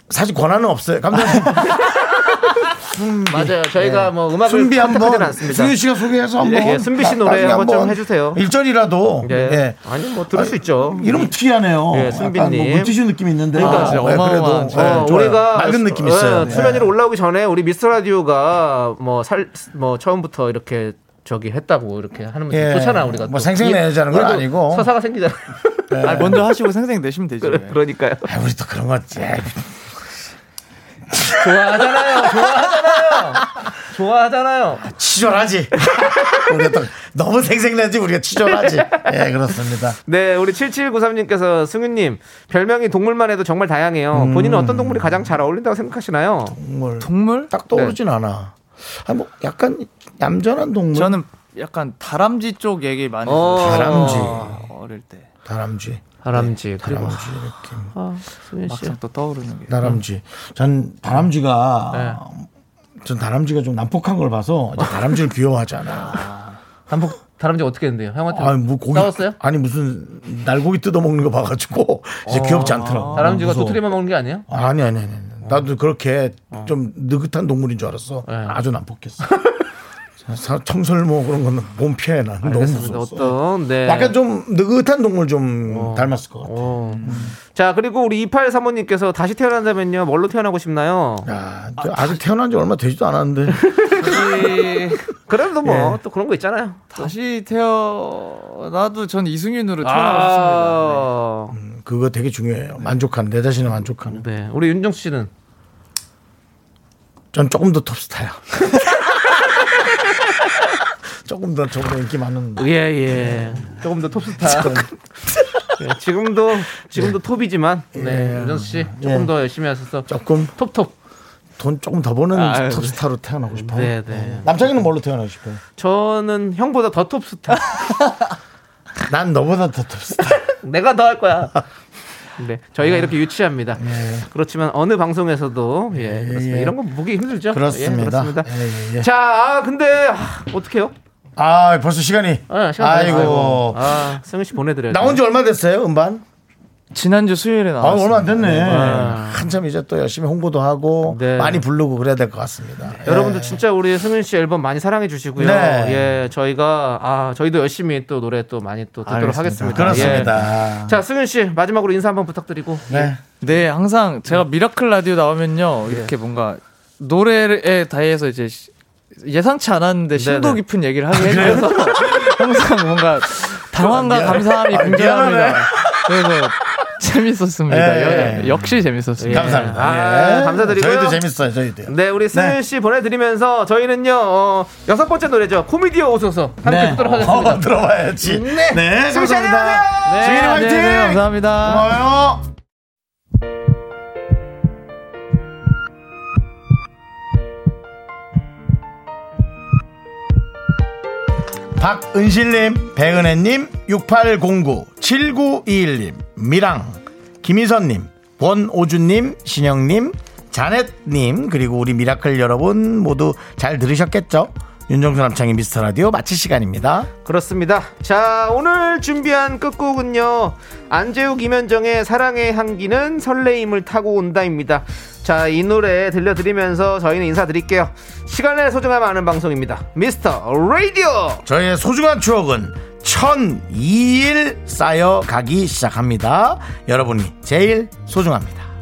사실 권한은 없어요. 감독님 순비. 맞아요. 저희가 예. 뭐 음악을 순비 한번 않습니다. 승윤 씨가 소개해서 한번 예, 순비 씨 나- 노래 한번 좀 해주세요. 일절이라도 예. 예. 아니 뭐 들을 수 있죠. 이름 특이하네요. 예, 순비님. 뭐 물티슈 느낌 있는데. 그러니까 아, 예, 어마어마한 그래도 어, 예. 우리가 맑은 느낌 어, 있어요. 수면 예. 위로 올라오기 전에 우리 미스터 라디오가 뭐살뭐 처음부터 이렇게 저기 했다고 이렇게 하는 분 예. 좋잖아 우리가 뭐 또. 생색내자는 건 아니고. 서사가 생기잖아. 아, 먼저 하시고 생생 내시면 되죠. 예. 그러니까요. 아, 우리 또 그런 거 예. 좋아하잖아요. 좋아하잖아요. 좋아하잖아요. 치졸하지. 우리가 또 너무 생색내지 우리가 치졸하지. 예, 그렇습니다. 네, 우리 7793님께서 승윤님 별명이 동물만 해도 정말 다양해요. 음. 본인은 어떤 동물이 가장 잘 어울린다고 생각하시나요? 동물. 동물? 딱 떠오르진 않아. 아, 뭐 약간 얌전한 동물. 저는 약간 다람쥐 쪽 얘기 많이 어. 다람쥐. 어릴 때. 다람쥐. 다람쥐 그리고 다람쥐 느낌. 아, 씨. 막상 또 떠오르는 게. 다람쥐. 전 다람쥐가 전 다람쥐가 좀 난폭한 걸 봐서 이제 다람쥐를 귀여워하잖아. 단복 다람쥐 어떻게 했는데요? 형한테 아니 뭐 고기 싸웠어요? 아니 무슨 날고기 뜯어 먹는 거 봐가지고 이제 귀엽지 않더라고. 다람쥐가 무서워. 도토리만 먹는 게 아니에요? 아니 아니 아니. 아니. 나도 그렇게 좀 느긋한 동물인 줄 알았어. 네. 아주 난폭했어. 사- 청설모 그런 거는 몸 피해 난 너무. 무서웠어. 어떤 네. 약간 좀 느긋한 동물 좀 닮았을 것 같아. 어. 자 그리고 우리 2835님께서 다시 태어난다면요 뭘로 태어나고 싶나요? 야, 저 아직 태어난 지 얼마 되지도 않았는데. 그래도 뭐 예. 또 그런 거 있잖아요. 다시 태어나도 전 이승윤으로 태어나고 싶습니다. 아, 그거 되게 중요해요. 만족하는 내 자신을 만족하는. 네. 우리 윤정수 씨는 전 조금 더 톱스타야. 조금 더 조금 더 인기 많은. 예 예. 조금 더 톱스타. 예, 지금도 지금도 톱이지만 네 윤정수 씨 조금 예. 더 열심히 하셔서 조금 톱톱. 돈 조금 더 버는 아, 톱스타로 태어나고 싶어요. 네 네. 남창이는 뭘로 태어나고 싶어요? 저는 형보다 더 톱스타. 난 너보다 더 톱스타. 내가 더 할 거야. 네, 저희가 이렇게 유치합니다. 그렇지만 어느 방송에서도 예. 예. 이런 건 보기 힘들죠. 그렇습니다. 예, 그렇습니다. 예, 예, 예. 자, 아, 근데 아, 어떡해요? 아, 벌써 시간이. 아, 시간 아이고. 아, 승윤 씨 보내드려요. 나온 지 얼마 됐어요, 음반? 지난주 수요일에 아, 나왔어요. 얼마 안 됐네. 아. 한참 이제 또 열심히 홍보도 하고 네. 많이 부르고 그래야 될 것 같습니다. 여러분들 진짜 우리 승윤 씨 앨범 많이 사랑해 주시고요. 네. 예, 저희가 아 저희도 열심히 또 노래 또 많이 또 듣도록 알겠습니다. 하겠습니다. 그렇습니다. 예. 자, 승윤 씨 마지막으로 인사 한번 부탁드리고. 네. 네, 항상 제가 미라클 라디오 나오면요. 이렇게 뭔가 노래에 대해서 이제 시- 예상치 않았는데 심도 네네. 깊은 얘기를 하게 해줘서 항상 뭔가 당황과 미안- 감사함이 아, 공존합니다. 미안하네. 그래서 재밌었습니다. 예. 여- 역시 재밌었습니다. 감사합니다. 아, 예. 감사드리고요. 저희도 재밌어요, 저희도요. 네, 우리 승윤 네. 씨 보내드리면서 저희는요 어, 여섯 번째 노래죠. 코미디여 오소서 함께 듣도록 하겠습니다. 어, 들어봐야지. 네. 네, 승윤 씨. 안녕하세요. 네, 네! 네, 감사합니다. 고마워요. 박은실님, 백은혜님, 6809, 7921님, 미랑, 김희선님, 권오준님, 신영님, 자넷님, 그리고 우리 미라클 여러분 모두 잘 들으셨겠죠? 윤정수 남창의 미스터 라디오 마칠 시간입니다. 그렇습니다. 자, 오늘 준비한 끝곡은요. 안재욱 김현정의 사랑의 향기는 설레임을 타고 온다입니다. 자, 이 노래 들려드리면서 저희는 인사드릴게요. 시간의 소중함 아는 방송입니다. 미스터 라디오! 저의 소중한 추억은 1002일 쌓여가기 시작합니다. 여러분이 제일 소중합니다.